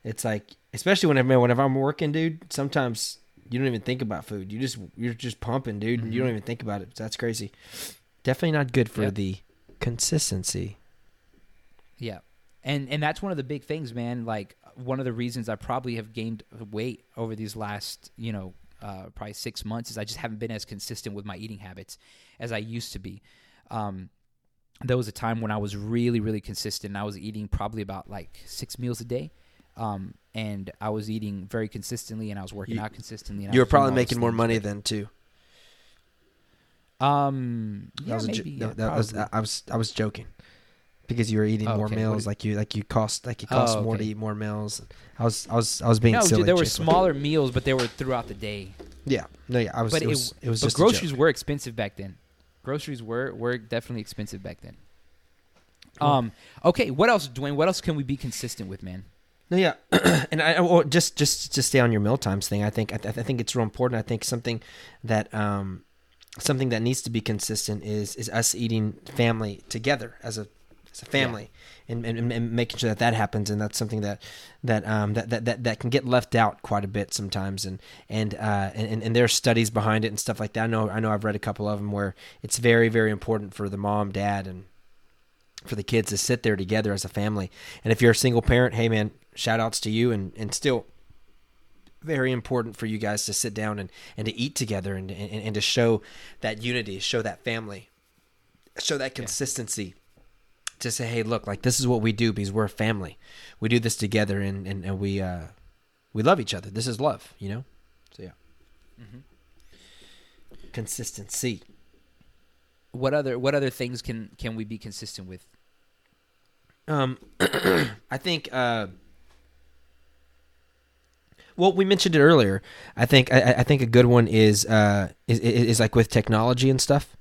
it's like especially whenever man, whenever I'm working, dude. Sometimes you don't even think about food. You just you're just pumping, dude. and You don't even think about it. That's crazy. Definitely not good for Yep. the consistency. Yeah. And and that's one of the big things, man. Like one of the reasons I probably have gained weight over these last, you know, uh, probably six months is I just haven't been as consistent with my eating habits as I used to be. Um, there was a time when I was really, really consistent. and I was eating probably about like six meals a day. Um, and I was eating very consistently and I was working You- out consistently. You were probably making more money then too. Um, That yeah, was a jo- maybe. no, yeah, was. I was I was joking. Because you were eating Oh, more okay. Meals, like you like you cost like it costs Oh, more to eat more meals. I was I was I was being no, silly. dude, there were smaller meals, but they were throughout the day. Yeah, no, yeah, I was. But it was. It, was but groceries were expensive back then. Groceries were were definitely expensive back then. Um. Okay. What else, Dwayne? What else can we be consistent with, man? No, yeah, and I well, just just to stay on your meal times thing. I think I, th- I think it's real important. I think something that um something that needs to be consistent is is us eating family together as a as a family. And, and, and making sure that that happens, and that's something that that um that, that, that, that can get left out quite a bit sometimes, and and uh and, and there are studies behind it and stuff like that. I know I know I've read a couple of them where it's very very important for the mom, dad, and for the kids to sit there together as a family. And if you're a single parent, hey man, shout outs to you and, and still very important for you guys to sit down and, and to eat together and, and, and to show that unity, show that family, show that consistency. To say, hey, look, like this is what we do because we're a family. We do this together and, and, and we uh we love each other. This is love, you know? So yeah. Consistency. What other what other things can can we be consistent with? Um, I think. Uh, well, we mentioned it earlier. I think. I, I think a good one is uh is, is is like with technology and stuff.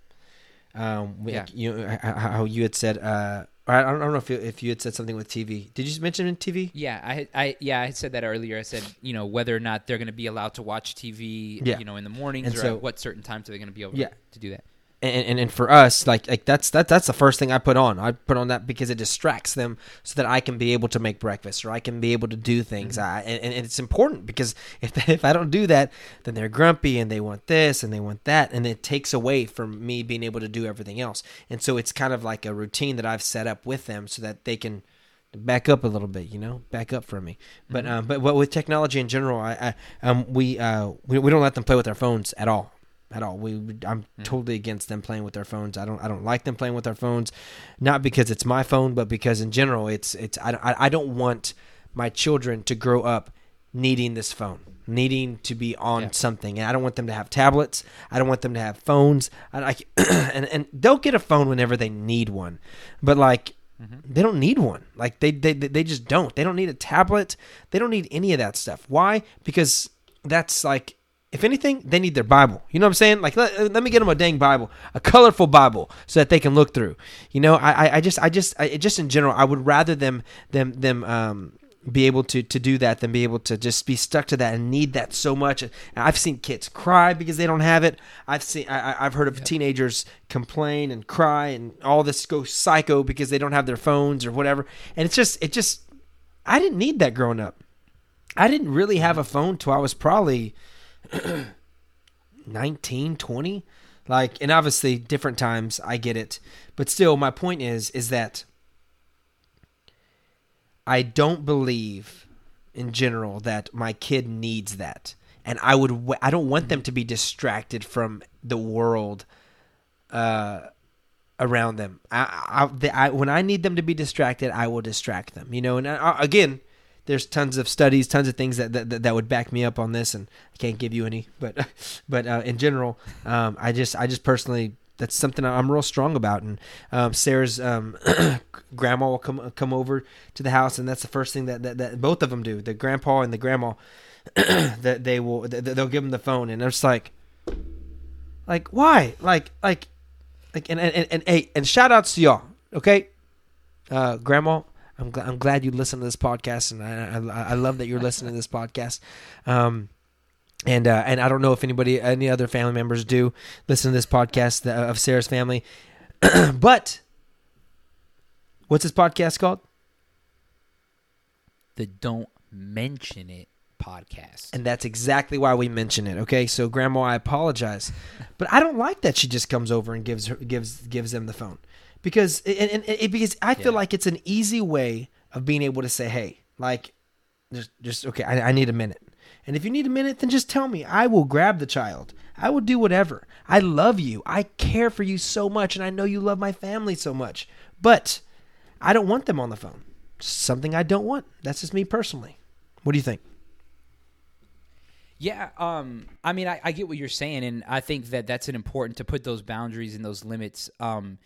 Um, we, Yeah. You know, h- h- how you had said. Uh, I don't, I don't know if you, if you had said something with TV. Did you mention in TV? Yeah, I I yeah I said that earlier. I said you know whether or not they're going to be allowed to watch TV. Yeah. You know in the mornings And or so- at what certain times are they going to be able Yeah. to do that? And, and and for us like like that's that that's the first thing I put on. I put on that because it distracts them so that I can be able to make breakfast or I can be able to do things. I and, and it's important because if if I don't do that, then they're grumpy and they want this and they want that and it takes away from me being able to do everything else. And so it's kind of like a routine that I've set up with them so that they can back up a little bit, you know, back up from me. But um, but with technology in general, I, I um we uh we, we don't let them play with their phones at all at all. We I'm hmm. totally against them playing with their phones. I don't I don't like them playing with their phones, not because it's my phone, but because in general it's it's I I, I don't want my children to grow up needing this phone, needing to be on Yeah. something. And I don't want them to have tablets. I don't want them to have phones. I, I and and they'll get a phone whenever they need one, but like. Mm-hmm. They don't need one. Like they, they they just don't. They don't need a tablet. They don't need any of that stuff. Why? Because that's like if anything, they need their Bible. You know what I'm saying? Like, let, let me get them a dang Bible, a colorful Bible, so that they can look through. You know, I, I, I just, I just, I, just in general, I would rather them, them, them, um, be able to to do that than be able to just be stuck to that and need that so much. And I've seen kids cry because they don't have it. I've seen, I, I've heard of teenagers complain and cry and all this go psycho because they don't have their phones or whatever. And it's just, it just, I didn't need that growing up. I didn't really have a phone till I was probably 19, 20. Like, and obviously different times, I get it. But still, my point is, is that I don't believe in general that my kid needs that. And I would, I don't want them to be distracted from the world, uh, around them. I, I, the, I, when I need them to be distracted, I will distract them. You know, and I, again, there's tons of studies, tons of things that, that that would back me up on this, and I can't give you any, but but uh, in general, um, I just I just personally that's something I'm real strong about. And um, Sarah's um, grandma will come come over to the house, and that's the first thing that, that, that both of them do. The grandpa and the grandma that they will they'll give them the phone, and they're just like, like why, like like like and and and, and hey, and shout outs to y'all, okay, uh, grandma. I'm glad I'm glad you listen to this podcast, and I, I I love that you're listening to this podcast. Um, and uh, and I don't know if anybody, any other family members do listen to this podcast uh, of Sarah's family, but what's this podcast called? The Don't Mention It podcast. And that's exactly why we mention it. Okay, so Grandma, I apologize, but I don't like that she just comes over and gives her gives gives them the phone because and, and, and because I feel Yeah. like it's an easy way of being able to say, hey, like just just okay, I, I need a minute. And if you need a minute, then just tell me. I will grab the child. I will do whatever. I love you. I care for you so much, and I know you love my family so much. But I don't want them on the phone. Something I don't want. That's just me personally. What do you think? Yeah, um, I mean, I, I get what you're saying, and I think that that's an important to put those boundaries and those limits. Um,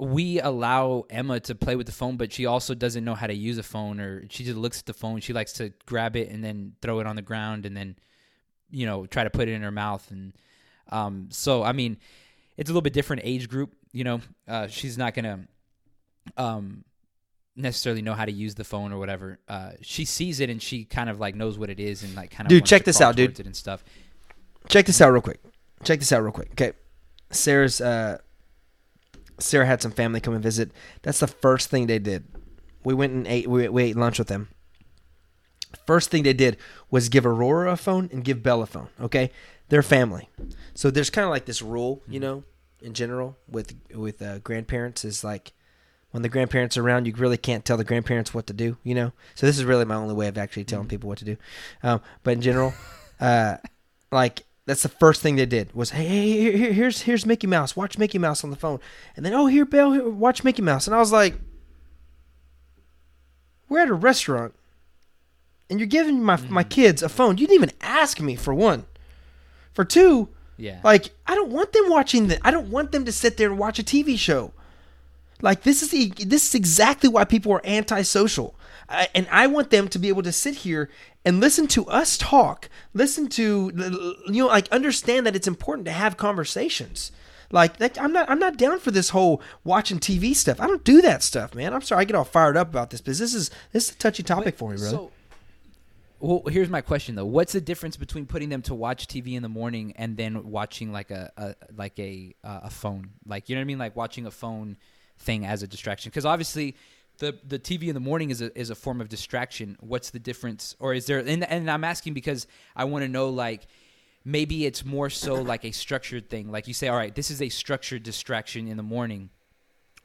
we allow Emma to play with the phone, but she also doesn't know how to use a phone, or she just looks at the phone. She likes to grab it and then throw it on the ground, and then you know, try to put it in her mouth. And um, so, I mean, it's a little bit different age group. You know, uh, she's not gonna um, necessarily know how to use the phone or whatever. Uh, she sees it and she kind of like knows what it is and like kind of Dude, check this out, dude. and stuff. Check this out real quick. Check this out real quick. Okay, Sarah's uh, Sarah had some family come and visit. That's the first thing they did. We went and ate. We, we ate lunch with them. First thing they did was give Aurora a phone and give Bella a phone. Okay, they're family, so there's kind of like this rule, you know, in general with with uh, grandparents is like when the grandparents are around, you really can't tell the grandparents what to do, you know. So this is really my only way of actually telling people what to do. Um, but in general, uh, like that's the first thing they did was hey, hey here, here, here's here's Mickey Mouse. Watch Mickey Mouse on the phone, and then oh here Belle, here, watch Mickey Mouse, and I was like, we're at a restaurant, and you're giving my mm-hmm. my kids a phone. You didn't even ask me for one. For two, Yeah. like I don't want them watching the. I don't want them to sit there and watch a TV show. Like this is the this is exactly why people are antisocial, I, and I want them to be able to sit here and listen to us talk, listen to you know like understand that it's important to have conversations. Like that, I'm not I'm not down for this whole watching TV stuff. I don't do that stuff, man. I'm sorry I get all fired up about this, but this is this is a touchy topic for me, brother. So, well, here's my question though: What's the difference between putting them to watch TV in the morning and then watching like a, a like a uh, a phone? Like you know what I mean? Like watching a phone thing as a distraction? Because obviously, the the TV in the morning is a is a form of distraction. What's the difference? Or is there? And, and I'm asking because I want to know like. Maybe it's more so like a structured thing. Like you say, all right, this is a structured distraction in the morning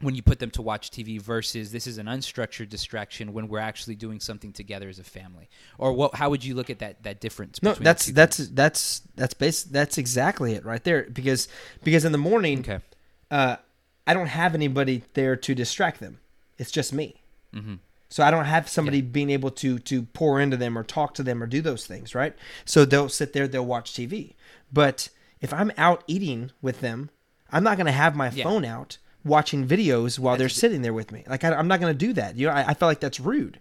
when you put them to watch TV versus this is an unstructured distraction when we're actually doing something together as a family? Or what? How would you look at that that difference? No, that's that's things? that's that's base that's exactly it right there. Because because in the morning, okay. uh, I don't have anybody there to distract them. It's just me. Mm-hmm. So I don't have somebody being able to to pour into them or talk to them or do those things, right? So they'll sit there, they'll watch TV. But if I'm out eating with them, I'm not going to have my Yeah. phone out watching videos while they're That's- sitting there with me. Like I, I'm not going to do that. You know, I, I feel like that's rude.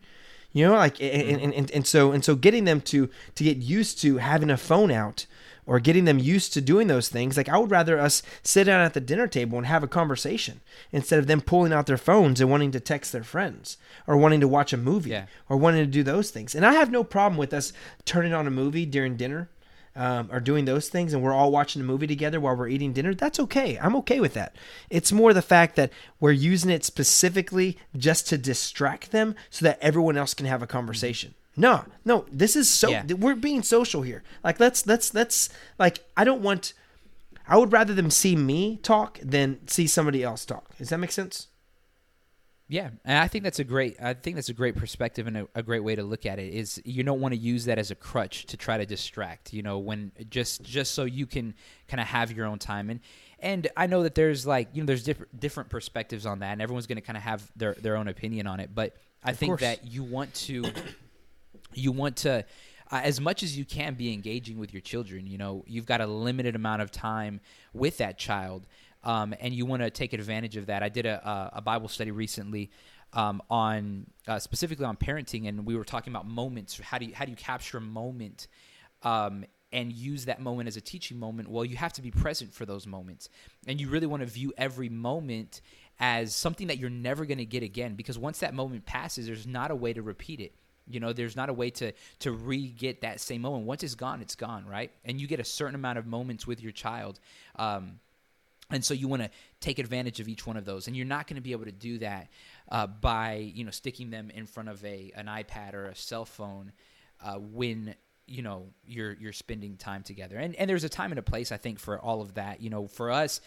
You know, like and, and, and, and so and so getting them to to get used to having a phone out or getting them used to doing those things. Like I would rather us sit down at the dinner table and have a conversation instead of them pulling out their phones and wanting to text their friends or wanting to watch a movie Yeah. or wanting to do those things. And I have no problem with us turning on a movie during dinner. Um, or doing those things, and we're all watching a movie together while we're eating dinner. That's okay. I'm okay with that. It's more the fact that we're using it specifically just to distract them, so that everyone else can have a conversation. No, no, this is so. Yeah. We're being social here. Like let's let's let's like I don't want. I would rather them see me talk than see somebody else talk. Does that make sense? Yeah, and I think that's a great. I think that's a great perspective and a, a great way to look at it. Is you don't want to use that as a crutch to try to distract. You know, when just just so you can kind of have your own time and and I know that there's like you know there's different different perspectives on that, and everyone's going to kind of have their their own opinion on it. But I think course. that you want to you want to uh, as much as you can be engaging with your children you know you've got a limited amount of time with that child um, and you want to take advantage of that. I did a, a, bible study recently um, on uh, specifically on parenting and we were talking about moments. How do you how do you capture a moment um, and use that moment as a teaching moment? Well you have to be present for those moments and you really want to view every moment as something that you're never going to get again because once that moment passes there's not a way to repeat it you know there's not a way to to re-get that same moment. Once it's gone it's gone right? And you get a certain amount of moments with your child um, and so you want to take advantage of each one of those. And you're not going to be able to do that uh, by you know sticking them in front of a an ipad or a cell phone uh, when you know you're you're spending time together. And and there's a time and a place i think for all of that. You know for us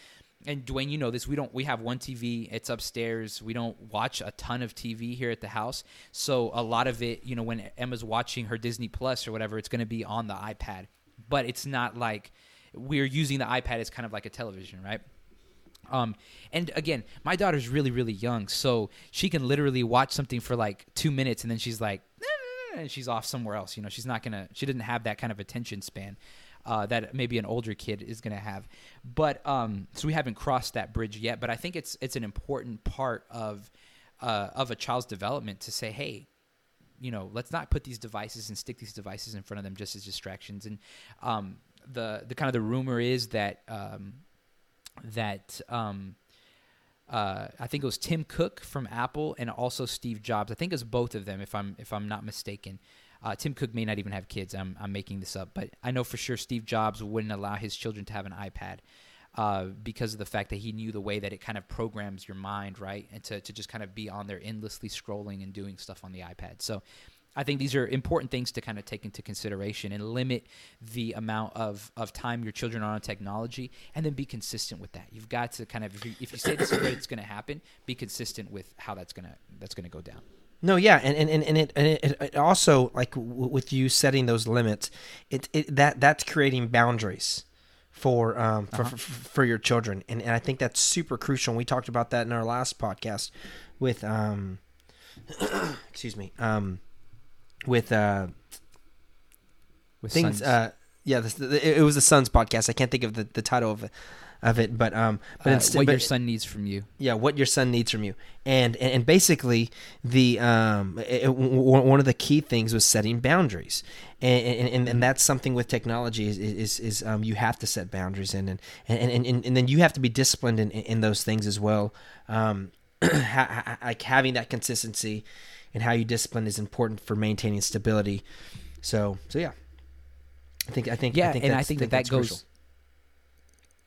and Dwayne, you know this. We don't. We have one TV. It's upstairs. We don't watch a ton of TV here at the house. So a lot of it, you know, when Emma's watching her Disney Plus or whatever, it's going to be on the iPad. But it's not like we're using the iPad as kind of like a television, right? Um, and again, my daughter's really, really young, so she can literally watch something for like two minutes, and then she's like, and she's off somewhere else. You know, she's not gonna. She doesn't have that kind of attention span uh, that maybe an older kid is gonna have. But um, so we haven't crossed that bridge yet. But I think it's it's an important part of uh, of a child's development to say, hey, you know let's not put these devices and stick these devices in front of them just as distractions and um, the the kind of the rumor is that um, that um, uh, I think it was Tim Cook from Apple and also Steve Jobs. I think it was both of them, if I'm if I'm not mistaken. Uh, Tim Cook may not even have kids. I'm I'm making this up, but I know for sure Steve Jobs wouldn't allow his children to have an iPad uh, because of the fact that he knew the way that it kind of programs your mind, right, and to to just kind of be on there endlessly scrolling and doing stuff on the iPad. So I think these are important things to kind of take into consideration and limit the amount of, of time your children are on technology and then be consistent with that. You've got to kind of if you, if you say this is what it's going to happen, be consistent with how that's going to that's going to go down. No, yeah, and and, and it and it, it also like w- with you setting those limits, it, it that that's creating boundaries for um for, uh-huh. for, for your children, and and I think that's super crucial. And we talked about that in our last podcast with um excuse me um with uh with things. Uh, yeah, this, it was the Suns podcast. I can't think of the, the title of it, of it, but um, but uh, instead, what but, your son needs from you. Yeah, what your son needs from you, and and, and basically the um, it, one of the key things was setting boundaries, and and, and, that's something with technology is is, is um, you have to set boundaries in, and and, and, and and then you have to be disciplined in, in those things as well, um, like having that consistency and how you discipline is important for maintaining stability. So, so yeah, I think I think yeah, I think and I think, that that goes. Crucial.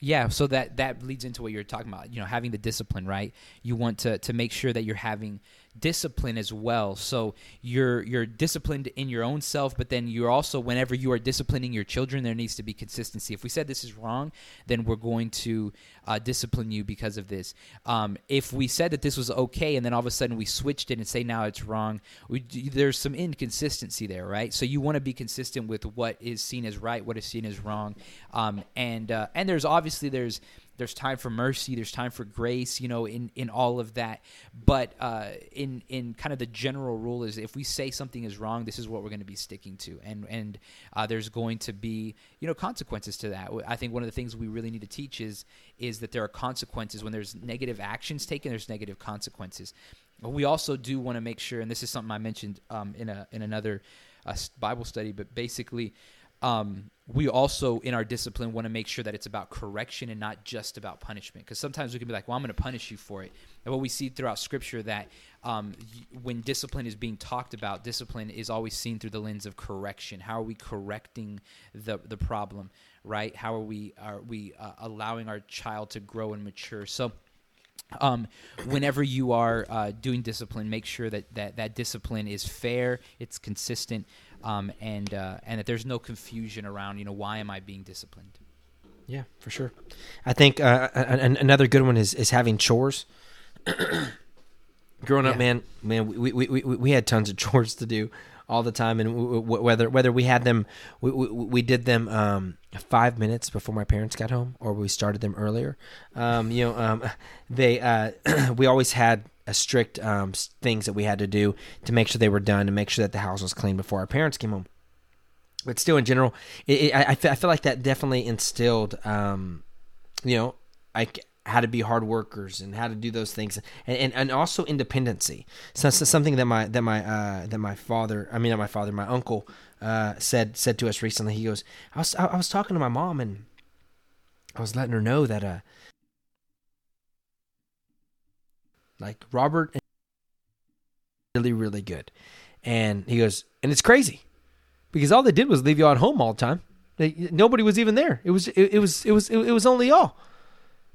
Yeah, so that that leads into what you're talking about. You know, having the discipline, right? You want to to make sure that you're having discipline as well. So you're you're disciplined in your own self, but then you're also whenever you are disciplining your children, there needs to be consistency. If we said this is wrong, then we're going to uh, discipline you because of this. Um, if we said that this was okay, and then all of a sudden we switched it and say now it's wrong, we, there's some inconsistency there, right? So you want to be consistent with what is seen as right, what is seen as wrong, um, and uh, and there's obviously there's there's time for mercy there's time for grace you know in in all of that. But uh, in in kind of the general rule is if we say something is wrong this is what we're going to be sticking to. And and uh, there's going to be you know consequences to that. I think one of the things we really need to teach is is that there are consequences. When there's negative actions taken there's negative consequences. But we also do want to make sure and this is something i mentioned um, in a in another uh, bible study but basically um, we also in our discipline want to make sure that it's about correction and not just about punishment. Because sometimes we can be like well i'm going to punish you for it. And what we see throughout scripture that um, when discipline is being talked about discipline is always seen through the lens of correction. How are we correcting the the problem right? How are we are we uh, allowing our child to grow and mature? So um, whenever you are uh, doing discipline, make sure that, that that discipline is fair, it's consistent, um, and uh, and that there's no confusion around you know why am I being disciplined. Yeah, for sure. I think uh, another good one is is having chores. Growing yeah. up, man, man, we, we, we, we had tons of chores to do all the time, and whether whether we had them, we, we, we did them um, five minutes before my parents got home, or we started them earlier. Um, you know, um, they uh, we always had a strict um, things that we had to do to make sure they were done and make sure that the house was clean before our parents came home. But still, in general, it, it, I, I feel like that definitely instilled, um, you know, I how to be hard workers and how to do those things and, and, and also independency so something that my that my uh, that my father I mean not my father my uncle uh, said said to us recently he goes I was I was talking to my mom and I was letting her know that uh like Robert really really good. And he goes and it's crazy because all they did was leave you at home all the time. They, nobody was even there. It was it, it was it was it, it was only y'all.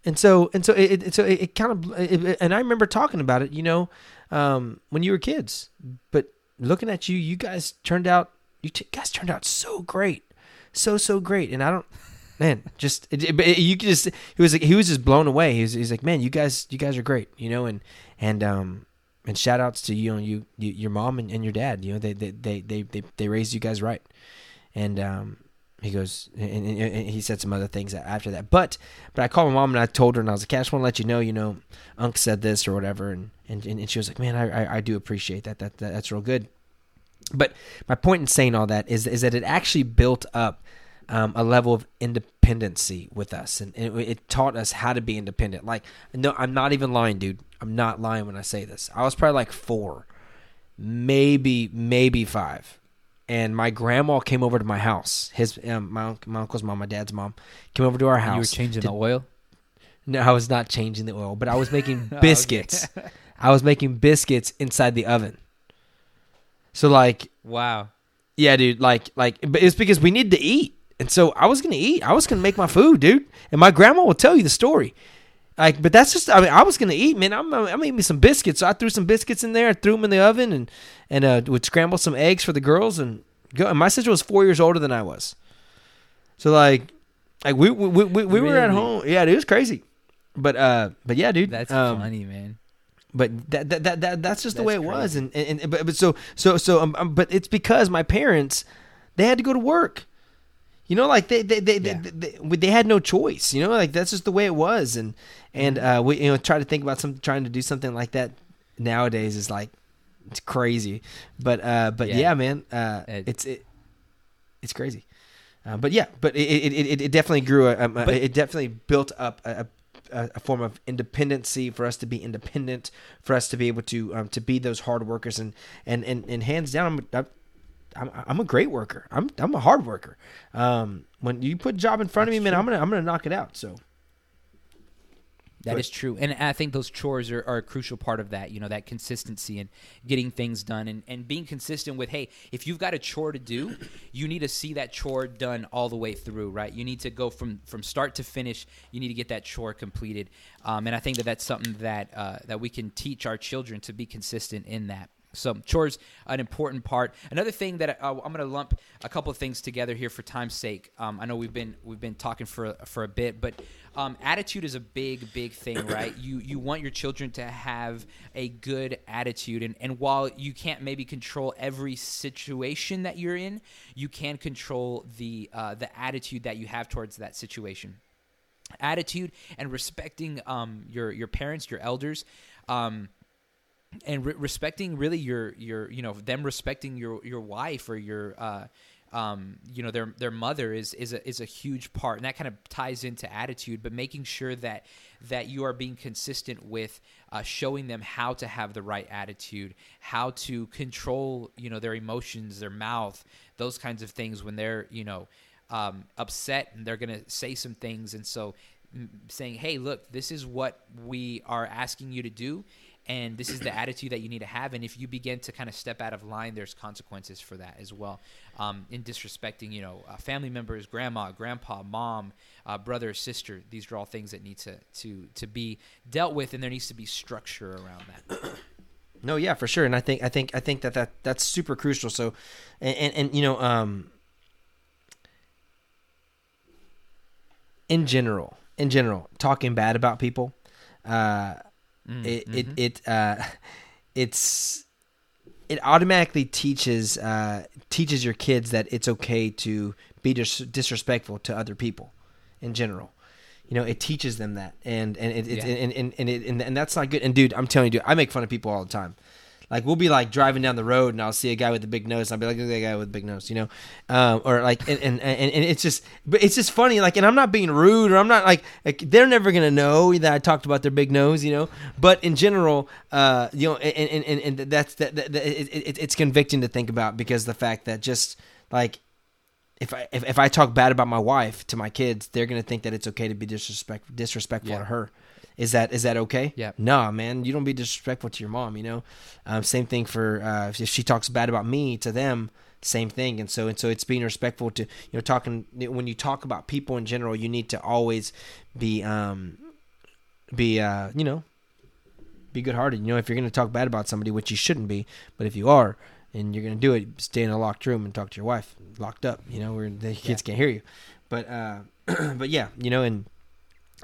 And so and so it, so it, kind of and I remember talking about it, you know, um, when you were kids. But looking at you, you guys turned out you t- guys turned out so great, so so great. And I don't, man, just you just he was like he was just blown away. He was he's like, man, you guys you guys are great, you know, and and um and shout outs to you know you, you your mom and, and your dad. You know they they, they they they they raised you guys right, and um he goes and, and, he said some other things after that but but i called my mom and i told her and i was like i just want to let you know you know unc said this or whatever and and, and she was like man I, I, I do appreciate that. that that that's real good but my point in saying all that is is that it actually built up um, a level of independency with us and it, it taught us how to be independent like no i'm not even lying dude i'm not lying when i say this i was probably like four maybe maybe five, and my grandma came over to my house. His um, my my uncle's mom, my dad's mom, came over to our house. You were changing to- the oil. No, I was not changing the oil, but I was making biscuits. I was making biscuits inside the oven. So like, Wow. yeah, dude, like like but it's because we needed to eat. And so I was gonna eat. I was gonna make my food, dude. And my grandma will tell you the story. Like, but that's just. I mean, I was gonna eat, man. I'm, I'm eating me some biscuits. So I threw some biscuits in there. I threw them in the oven, and and uh, would scramble some eggs for the girls. And go. And my sister was four years older than I was. So like, like we we we, we were at home. Yeah, dude, it was crazy. But uh, but yeah, dude. That's um, funny, man. But that, that, that, that that's just the way it was and, and, and but, but so so so um, um, but it's because my parents they had to go to work you know like they they they, Yeah. they, they, they, they had no choice you know like that's just the way it was and and Mm-hmm. uh we you know try to think about some trying to do something like that nowadays is like it's crazy but uh but yeah, Yeah. man uh It- it's it it's crazy uh, but yeah but it it, it, it definitely grew a, um, But- it definitely built up a, a a, form of independency for us to be independent, for us to be able to um, to be those hard workers, and and and, and hands down, I'm, I'm I'm a great worker. I'm I'm a hard worker. Um, when you put a job in front of me, That's man, true. I'm gonna I'm gonna knock it out. So That But- is true, and I think those chores are, are a crucial part of that. You know, that consistency and getting things done, and, and being consistent with, hey, if you've got a chore to do, you need to see that chore done all the way through, right? You need to go from from start to finish. You need to get that chore completed, um, and I think that that's something that uh, that we can teach our children to be consistent in that. So chores an important part. Another thing that uh, I'm going to lump a couple of things together here for time's sake. Um, I know we've been we've been talking for for a bit, but um, attitude is a big big thing, right? You you want your children to have a good attitude, and and while you can't maybe control every situation that you're in, you can control the uh, the attitude that you have towards that situation attitude and respecting um, your your parents, your elders, um, and re- respecting really your your you know them respecting your your wife or your uh, um, you know their their mother is is a, is a huge part, and that kind of ties into attitude. But making sure that that you are being consistent with uh, showing them how to have the right attitude, how to control you know their emotions, their mouth, those kinds of things when they're you know um, upset and they're going to say some things. And so saying, hey, look, this is what we are asking you to do. And this is the attitude that you need to have. And if you begin to kind of step out of line, there's consequences for that as well. Um, in disrespecting, you know, uh, family members, grandma, grandpa, mom, uh, brother, sister. These are all things that need to, to, to be dealt with, and there needs to be structure around that. No, yeah, for sure, and I think I think I think that, that that's super crucial. So, and and, and you know, um, in general, in general, talking bad about people, uh, Mm, it it it uh, it's it automatically teaches uh, teaches your kids that it's okay to be dis- disrespectful to other people, in general. You know, it teaches them that, and and it, it Yeah. and and and, it, and and that's not good. And dude, I'm telling you, dude, I make fun of people all the time. Like we'll be like driving down the road, and I'll see a guy with a big nose. And I'll be like, "Look at that guy with a big nose," you know, um, or like, and, and and and it's just, but it's just funny. Like, and I'm not being rude, or I'm not like, like they're never gonna know that I talked about their big nose, you know. But in general, uh, you know, and and and, and that's that, that, that it, it, it's convicting to think about because the fact that just like if I if, if I talk bad about my wife to my kids, they're gonna think that it's okay to be disrespect disrespectful Yeah. to her. Is that is that okay? Yeah. Nah, man, you don't be disrespectful to your mom. You know, um, same thing for uh, if she talks bad about me to them, same thing. And so and so it's being respectful to you know talking when you talk about people in general, you need to always be um be uh you know be good hearted. You know, if you're gonna talk bad about somebody, which you shouldn't be, but if you are and you're gonna do it, stay in a locked room and talk to your wife, locked up. You know, where the kids can't hear you. But uh, but yeah, you know, and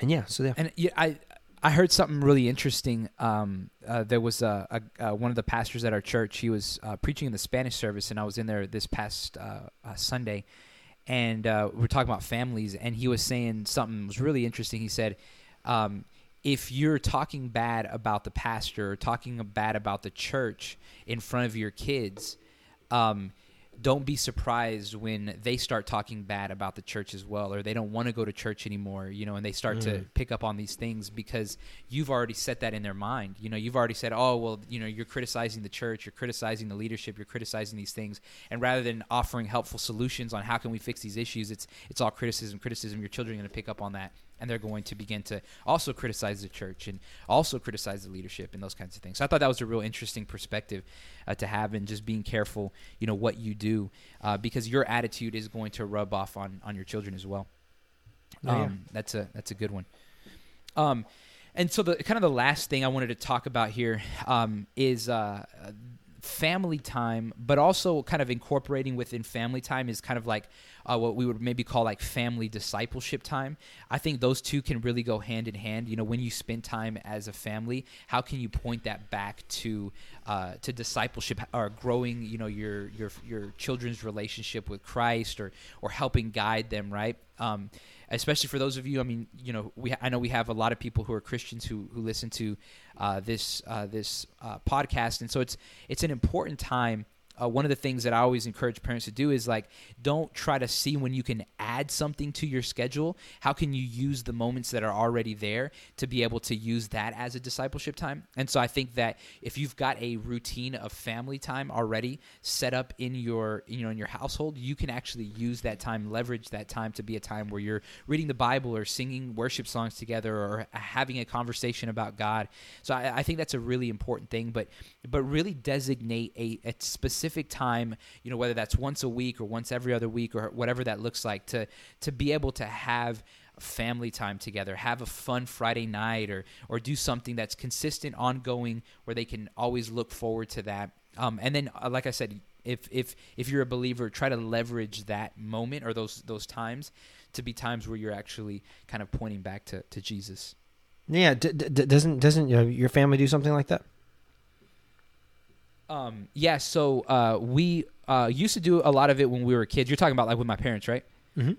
and yeah, so yeah. And yeah, I I heard something really interesting. Um, uh, there was a, a, uh, one of the pastors at our church. He was uh, preaching in the Spanish service, and I was in there this past uh, uh, Sunday, and uh, we were talking about families. And he was saying something was really interesting. He said, um, "If you're talking bad about the pastor, or talking bad about the church in front of your kids." Um, don't be surprised when they start talking bad about the church as well, or they don't want to go to church anymore, you know, and they start mm. to pick up on these things because you've already set that in their mind. You know, you've already said, oh, well, you know, you're criticizing the church, you're criticizing the leadership, you're criticizing these things, and rather than offering helpful solutions on how can we fix these issues, it's it's all criticism, criticism. Your children are going to pick up on that, and they're going to begin to also criticize the church and also criticize the leadership and those kinds of things. So I thought that was a real interesting perspective uh, to have, and just being careful, you know, what you do uh, because your attitude is going to rub off on on your children as well. Oh, um, yeah. That's a that's a good one. Um, and so the kind of the last thing I wanted to talk about here um, is uh, family time, but also kind of incorporating within family time is kind of like uh, what we would maybe call like family discipleship time. I think those two can really go hand in hand. You know, when you spend time as a family, how can you point that back to uh, to discipleship or growing? You know, your your your children's relationship with Christ or or helping guide them right. Um, especially for those of you. I mean, you know, we I know we have a lot of people who are Christians who who listen to uh, this uh, this uh, podcast, and so it's it's an important time uh, one of the things that I always encourage parents to do is like, don't try to see when you can add something to your schedule. How can you use the moments that are already there to be able to use that as a discipleship time? And so I think that if you've got a routine of family time already set up in your, you know, in your household, you can actually use that time, leverage that time to be a time where you're reading the Bible or singing worship songs together or having a conversation about God. So I, I think that's a really important thing. But but really designate a, a specific time, you know, whether that's once a week or once every other week or whatever that looks like, to to be able to have family time together, have a fun Friday night, or or do something that's consistent, ongoing, where they can always look forward to that. Um, and then, uh, like I said, if if if you're a believer, try to leverage that moment or those those times to be times where you're actually kind of pointing back to to Jesus. Yeah, d- d- doesn't doesn't you know, your family do something like that? Um, yeah, so uh, we uh, used to do a lot of it when we were kids. You're talking about like with my parents, right? Mm-hmm.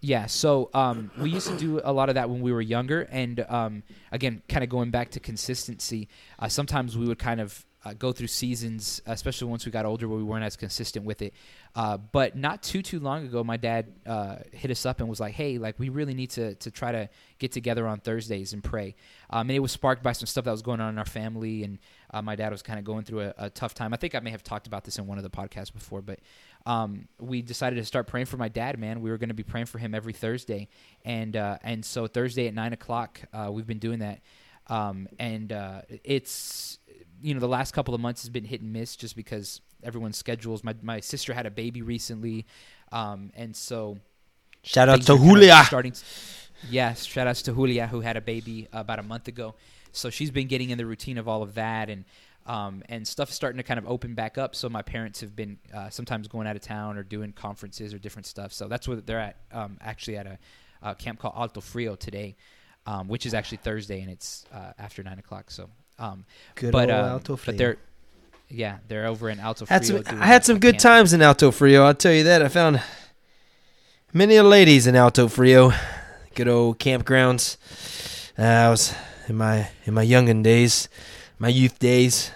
Yeah, so um, we used to do a lot of that when we were younger, and um, again, kind of going back to consistency. Uh, sometimes we would kind of uh, go through seasons, especially once we got older, where we weren't as consistent with it. Uh, but not too too long ago, my dad uh, hit us up and was like, "Hey, like we really need to to try to get together on Thursdays and pray." Um, and it was sparked by some stuff that was going on in our family, and uh, my dad was kind of going through a, a, tough time. I think I may have talked about this in one of the podcasts before, but um, we decided to start praying for my dad. Man, we were going to be praying for him every Thursday, and uh, and so Thursday at nine o'clock, uh, we've been doing that. Um, and it's you know the last couple of months has been hit and miss just because everyone's schedules. My my sister had a baby recently, um, and so shout out to Julia. Starting, yes, shout outs to Julia who had a baby about a month ago. So she's been getting in the routine of all of that, and um, and stuff is starting to kind of open back up. So my parents have been uh, sometimes going out of town or doing conferences or different stuff. So that's where they're at. Um, actually at a, a, camp called Alto Frio today, um, which is actually Thursday, and it's uh, after nine o'clock. So um, Good but, old uh, Alto Frio. But they're yeah, they're over in Alto Frio. Some, I had some good camp. times in Alto Frio. I'll tell you that. I found many ladies in Alto Frio. Good old campgrounds. Uh, I was in my in my youngin days, my youth days.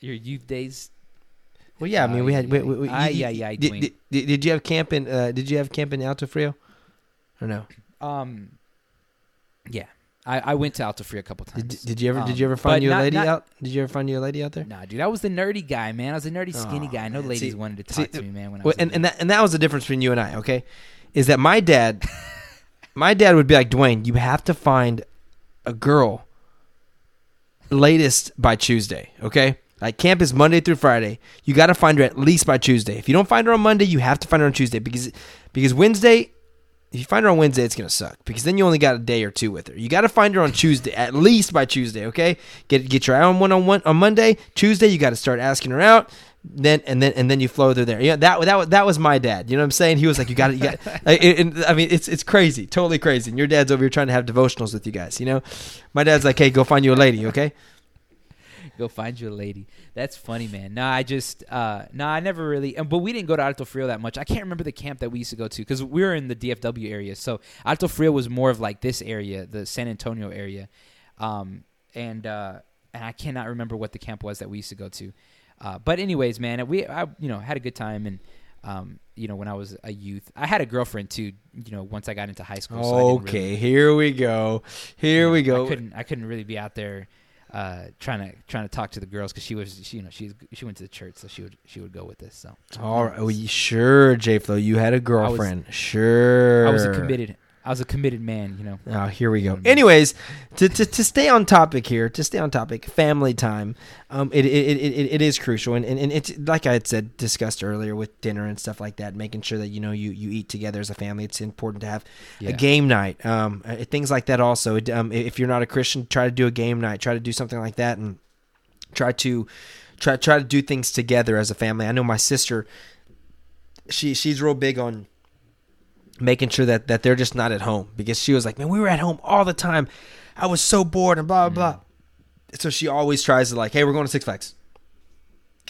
Your youth days. Well, yeah. I mean, we had. We, we, we, you, yeah, yeah. Did, did, did, you have camp in? Uh, did you have camp in Alto Frio? Or no? Um. Yeah. I, I went to Alto Frio a couple times. Did, did you ever? Um, did you ever find you a lady not, out? Did you ever find you a lady out there? Nah, dude, I was the nerdy guy, man. I was a nerdy, skinny oh, guy. No man. ladies see, wanted to talk see, to me, man. When I was and, and that and that was the difference between you and I. Okay, is that my dad? my dad would be like, Dwayne, you have to find a girl latest by Tuesday. Okay, like camp is Monday through Friday. You got to find her at least by Tuesday. If you don't find her on Monday, you have to find her on Tuesday because because Wednesday if you find her on Wednesday, it's gonna suck because then you only got a day or two with her. You got to find her on Tuesday, at least by Tuesday. Okay, get get your eye on one on one on Monday. Tuesday, you got to start asking her out. Then and then and then you flow through there. Yeah, that that that was my dad. You know what I'm saying? He was like, you got it. you got. I mean, it's it's crazy, totally crazy. And your dad's over here trying to have devotionals with you guys. You know, my dad's like, hey, go find you a lady. Okay go find you a lady. That's funny, man. No, I just uh no, I never really. But we didn't go to Alto Frio that much. I can't remember the camp that we used to go to because we were in the DFW area. So Alto Frio was more of like this area, the San Antonio area, um, and uh, and I cannot remember what the camp was that we used to go to. Uh, but anyways, man, we I you know had a good time and. Um, you know, when I was a youth, I had a girlfriend too. You know, once I got into high school. So okay, really, here we go. Here yeah, we go. I couldn't, I couldn't really be out there uh, trying to trying to talk to the girls because she was, she, you know, she she went to the church, so she would she would go with this So, all right, well, sure, J Flow, you had a girlfriend. sure, I was a committed I was a committed man, you know. Oh, here we go. Anyways, to, to, to stay on topic here, to stay on topic, family time, um, it, it, it, it is crucial. And, and, and it's like I had said, discussed earlier with dinner and stuff like that, making sure that, you know, you, you eat together as a family. It's important to have yeah. a game night, um, uh, things like that also. Um, if you're not a Christian, try to do a game night, try to do something like that and try to try, try to do things together as a family. I know my sister, she, she's real big on making sure that that they're just not at home because she was like, man, we were at home all the time. I was so bored and blah blah blah. So she always tries to like, hey, we're going to Six Flags.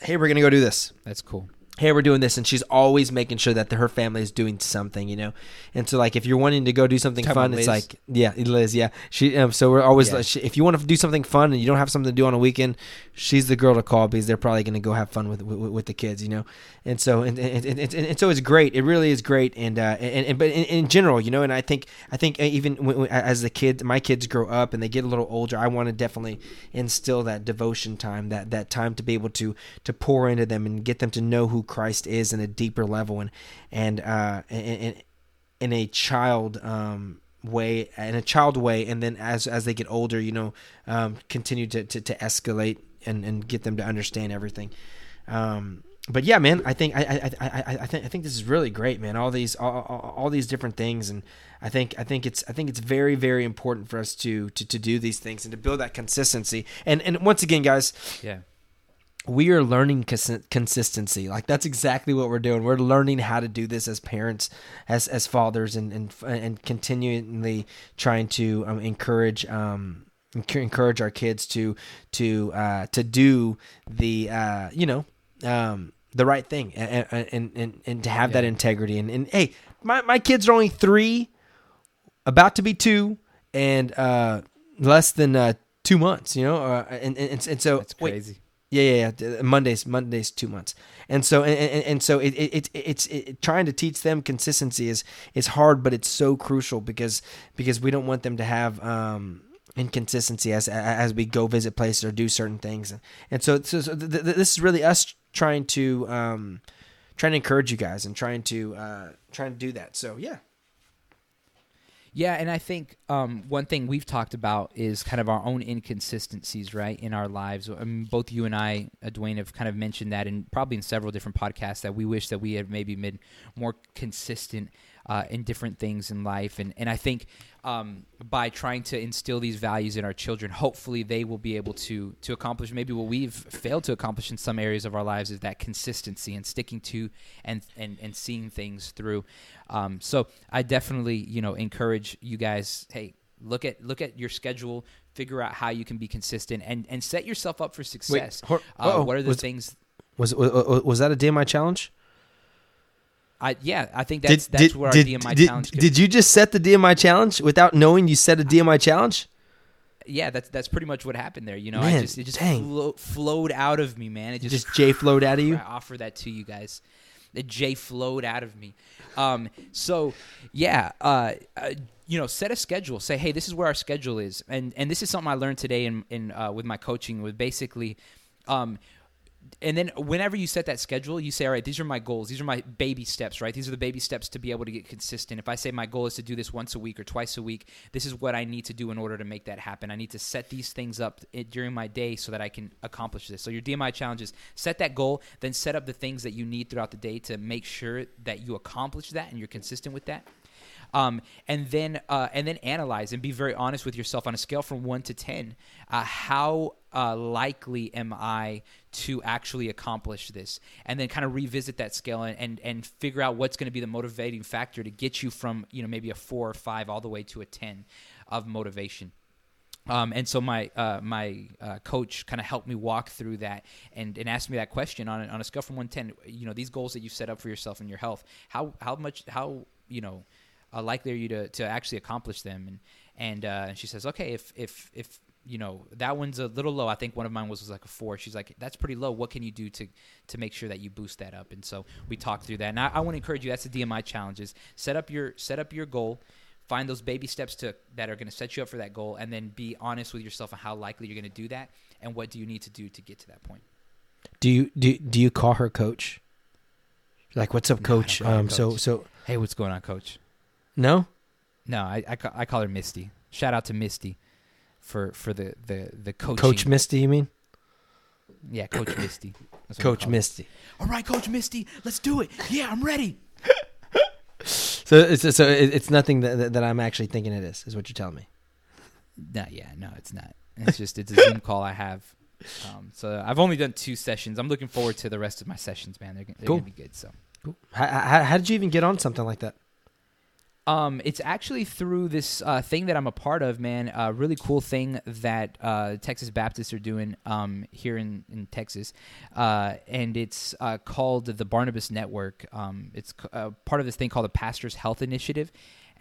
Hey, we're gonna go do this. That's cool hey, we're doing this, and she's always making sure that the, her family is doing something, you know. And so, like, if you're wanting to go do something fun, it's like, yeah, Liz, yeah, she. Um, so we're always, yeah. like, she, if you want to do something fun and you don't have something to do on a weekend, she's the girl to call because they're probably going to go have fun with, with, with the kids, you know. And so, and, and, and, and, and so it's great. It really is great. And uh, and, and but in, in general, you know, and I think I think even when, when, as the kids, my kids grow up and they get a little older, I want to definitely instill that devotion time, that that time to be able to to pour into them and get them to know who Christ is in a deeper level and and uh, in, in a child um, way in a child way and then as as they get older you know um, continue to, to, to, escalate and, and get them to understand everything. Um, but yeah man I think I, I, I, I, think I think this is really great man. All these all, all, all, these different things. And I think I think it's I think it's very very important for us to, to to do these things and to build that consistency. And and once again guys yeah. we are learning cons- consistency. Like that's exactly what we're doing. We're learning how to do this as parents, as as fathers, and and and continually trying to um, encourage um, encourage our kids to to uh, to do the uh, you know um, the right thing and and and, and to have yeah. that integrity. And, and hey, my my kids are only three, about to be two, and uh, less than uh, two months. You know, uh, and, and and so that's crazy. Wait, yeah, yeah, yeah. Mondays, Mondays, two months, and so and, and, and so it, it, it it's it, trying to teach them consistency is is hard, but it's so crucial because because we don't want them to have um, inconsistency as as we go visit places or do certain things, and, so so, so th- th- this is really us trying to um, trying to encourage you guys and trying to uh, trying to do that. So yeah. Yeah, and I think um, one thing we've talked about is kind of our own inconsistencies, right, in our lives. I mean, both you and I, uh, Dwayne, have kind of mentioned that, and probably in several different podcasts, that we wish that we had maybe been more consistent uh, in different things in life. And, and I think um, by trying to instill these values in our children, hopefully they will be able to to accomplish maybe what we've failed to accomplish in some areas of our lives is that consistency and sticking to and and, and seeing things through. Um, so I definitely you know encourage you guys. Hey, look at look at your schedule figure out how you can be consistent and and set yourself up for success Wait, uh, what are the was, things was, was was that a dmi challenge I yeah, I think that's did, that's did, where our did, DMI did, challenge. Did you just set the DMI challenge without knowing you set a DMI challenge? Yeah, that's that's pretty much what happened there. You know, man, I just it just flo- flowed out of me, man. It just, just J flowed out of you. I offer that to you guys. The J flowed out of me. Um, so yeah, uh, uh, you know, set a schedule. Say, hey, this is where our schedule is, and and this is something I learned today in in uh, with my coaching. With basically, um, and then whenever you set that schedule, you say, all right, these are my goals. These are my baby steps, right? These are the baby steps to be able to get consistent. If I say my goal is to do this once a week or twice a week, this is what I need to do in order to make that happen. I need to set these things up during my day so that I can accomplish this. So your DMI challenge is set that goal, then set up the things that you need throughout the day to make sure that you accomplish that and you're consistent with that um, and then uh, and then analyze and be very honest with yourself on a scale from one to ten. Uh, how uh, likely am I to actually accomplish this? And then kind of revisit that scale and and, and figure out what's going to be the motivating factor to get you from you know maybe a four or five all the way to a ten of motivation. Um, and so my uh, my uh, coach kind of helped me walk through that and, and asked me that question on on a scale from one ten. You know these goals that you've set up for yourself and your health. How how much how you know uh, likely are you to, to actually accomplish them? And and uh, she says, okay, if if if you know that one's a little low. I think one of mine was, was like a four. She's like, that's pretty low. What can you do to to make sure that you boost that up? And so we talked through that. And I, I want to encourage you. That's the DMI challenges. Set up your set up your goal. Find those baby steps to that are going to set you up for that goal, and then be honest with yourself on how likely you're going to do that, and what do you need to do to get to that point. Do you do do you call her coach? Like, what's up, No, coach? call Um, so coach. so Hey, what's going on, Coach? no. No, I, I, I call her Misty. Shout out to Misty for for the the the coaching. Coach Misty, you mean? yeah, Coach Misty. That's Coach. Misty. All right, Coach Misty, let's do it. Yeah, I'm ready. So it's so it's nothing that, that I'm actually thinking it is. Is what you're telling me? No, yeah, no, it's not. It's just it's a Zoom call I have. Um, so I've only done two sessions. I'm looking forward to the rest of my sessions, man. They're, gonna- they're Cool. gonna be good. So. Cool. How, how, how did you even get on something like that? Um, it's actually through this uh, thing that I'm a part of, man. A really cool thing that uh, Texas Baptists are doing um, here in, in Texas, uh, and it's uh, called the Barnabas Network. Um, it's uh, part of this thing called the Pastors Health Initiative.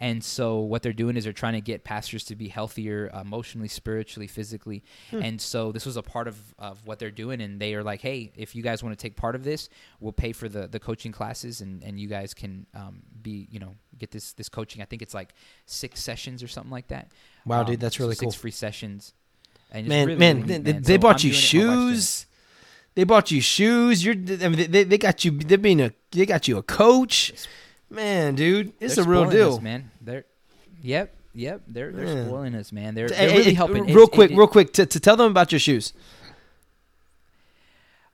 And so what they're doing is they're trying to get pastors to be healthier emotionally, spiritually, physically. And so this was a part of, of what they're doing. And they are like, hey, if you guys want to take part of this, we'll pay for the, the coaching classes and, and you guys can um, be, you know, get this, this coaching. I think it's like six sessions or something like that. Wow, Um, dude, that's so really six cool. free sessions. And Man, really, man, they, neat, they- man. they So bought you doing it, my wife's doing it. shoes. They bought you shoes. You're, I mean, they, they got you. They're being a. They got you a coach. Man, dude, it's They're a real deal. us, man. They're, yep, yep. They're they're Yeah. spoiling us, man. They're, they're really helping. Real It- quick, it- real quick, to, to tell them about your shoes.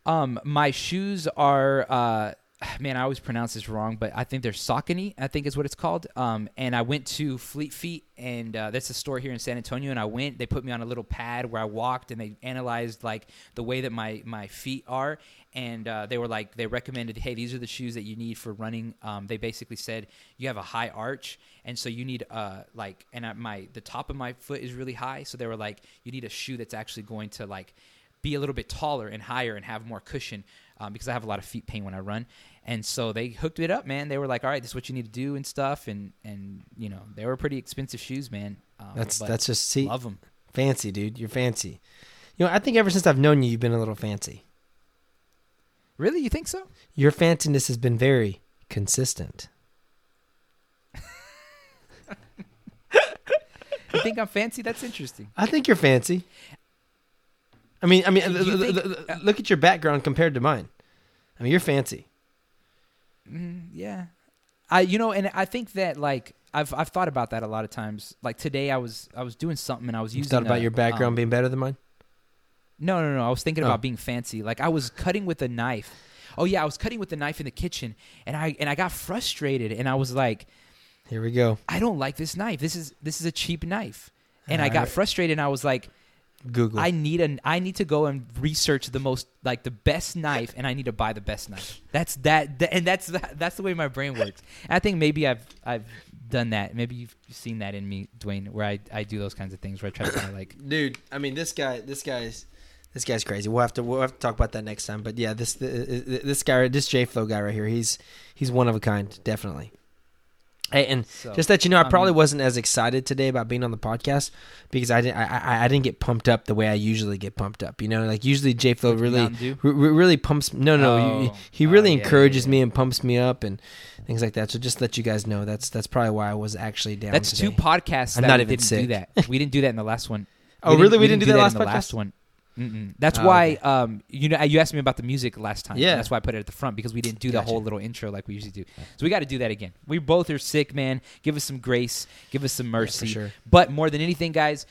Um, my shoes are uh, man, I always pronounce this wrong, but I think they're Saucony. I think is what it's called. Um, and I went to Fleet Feet, and uh, that's a store here in San Antonio. And I went. They put me on a little pad where I walked, and they analyzed like the way that my my feet are. And uh, they were like, they recommended, hey, these are the shoes that you need for running. Um, they basically said you have a high arch, and so you need uh like, and I, my the top of my foot is really high, so they were like, you need a shoe that's actually going to like be a little bit taller and higher and have more cushion um, because I have a lot of feet pain when I run. And so they hooked it up, man. They were like, "All right, this is what you need to do and stuff." And and you know they were pretty expensive shoes, man. Um, That's that's just see love them. fancy, dude. You're fancy. You know, I think ever since I've known you, you've been a little fancy. Really, you think so? Your fanciness has been very consistent. You think I'm fancy? That's interesting. I think you're fancy. I mean, I mean, l- l- think- l- l- look at your background compared to mine. I mean, you're fancy. Mm, yeah, I you know, and I think that like I've I've thought about that a lot of times. Like today, I was I was doing something and I was You using thought about a, your background um, being better than mine. No, no, no. I was thinking Oh. about being fancy. Like I was cutting with a knife. Oh yeah, I was cutting with the knife in the kitchen, and I and I got frustrated, and I was like, Here we go. I don't like this knife. This is this is a cheap knife, and I got Alright. frustrated, and I was like, Google. I need an I need to go and research the most like the best knife, and I need to buy the best knife. That's that, th- and that's that's the way my brain works. And I think maybe I've I've done that. Maybe you've seen that in me, Dwayne, where I I do those kinds of things where I try to kind of like dude. I mean, this guy, this guy's, this guy's crazy. We'll have to, we'll have to talk about that next time. But yeah, this, uh, this guy, this J Flow guy right here, he's, he's one of a kind, definitely. Hey, and so. just that you know, I I probably mean- wasn't as excited today about being on the podcast because I didn't, I, I, I didn't get pumped up the way I usually get pumped up. You know, like usually J Flow really, re- really pumps. No, no, he, Oh. he Oh, really yeah, yeah, encourages yeah. me and pumps me up and things like that. So just let you guys know, that's that's probably why I was actually down. That's today. two podcasts I'm that not even didn't sick. do that. We didn't do that in the last one. Oh, really? We didn't do that in last the podcast? last one. Mm-mm. That's Oh, why okay. um you know you asked me about the music last time. Yeah. that's why I put it at the front because we didn't do the Gotcha. whole little intro like we usually do. So we got to do that again. We both are sick, man. Give us some grace. Give us some mercy. sure. But more than anything, guys,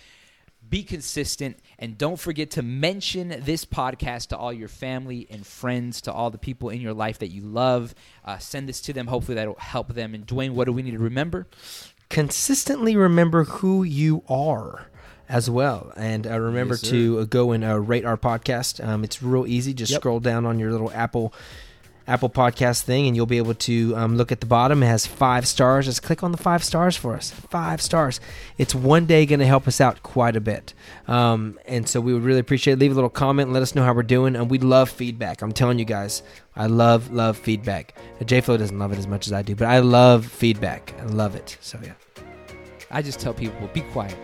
be consistent and don't forget to mention this podcast to all your family and friends, to all the people in your life that you love. Uh, send this to them. Hopefully, that'll help them. And Dwayne, what do we need to remember? consistently remember who you are as well. And uh, remember Yes, to uh, go and uh, rate our podcast. Um, it's real easy. Just Yep. scroll down on your little apple apple podcast thing and you'll be able to um, look at the bottom. It has five stars. Just click on the five stars for us. Five stars. It's one day going to help us out quite a bit. Um, and so we would really appreciate it. Leave a little comment. Let us know how we're doing. And we love feedback. I'm telling you guys i love love feedback. J Flow doesn't love it as much as i do but i love feedback. I love it. So yeah. I just tell people, be quiet.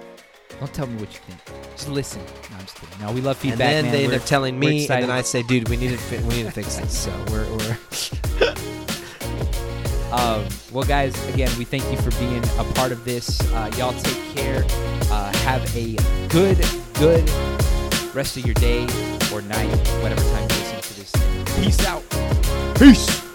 Don't tell me what you think. Just listen. No, I'm just kidding. No, we love feedback. And then man. they end We're- up telling me, and then I say, "Dude, we need to fi- we need to fix this." So we're we're Um, well, guys, again, we thank you for being a part of this. Uh, y'all take care. Uh, have a good, good rest of your day or night, whatever time you listen to this. Peace out. peace.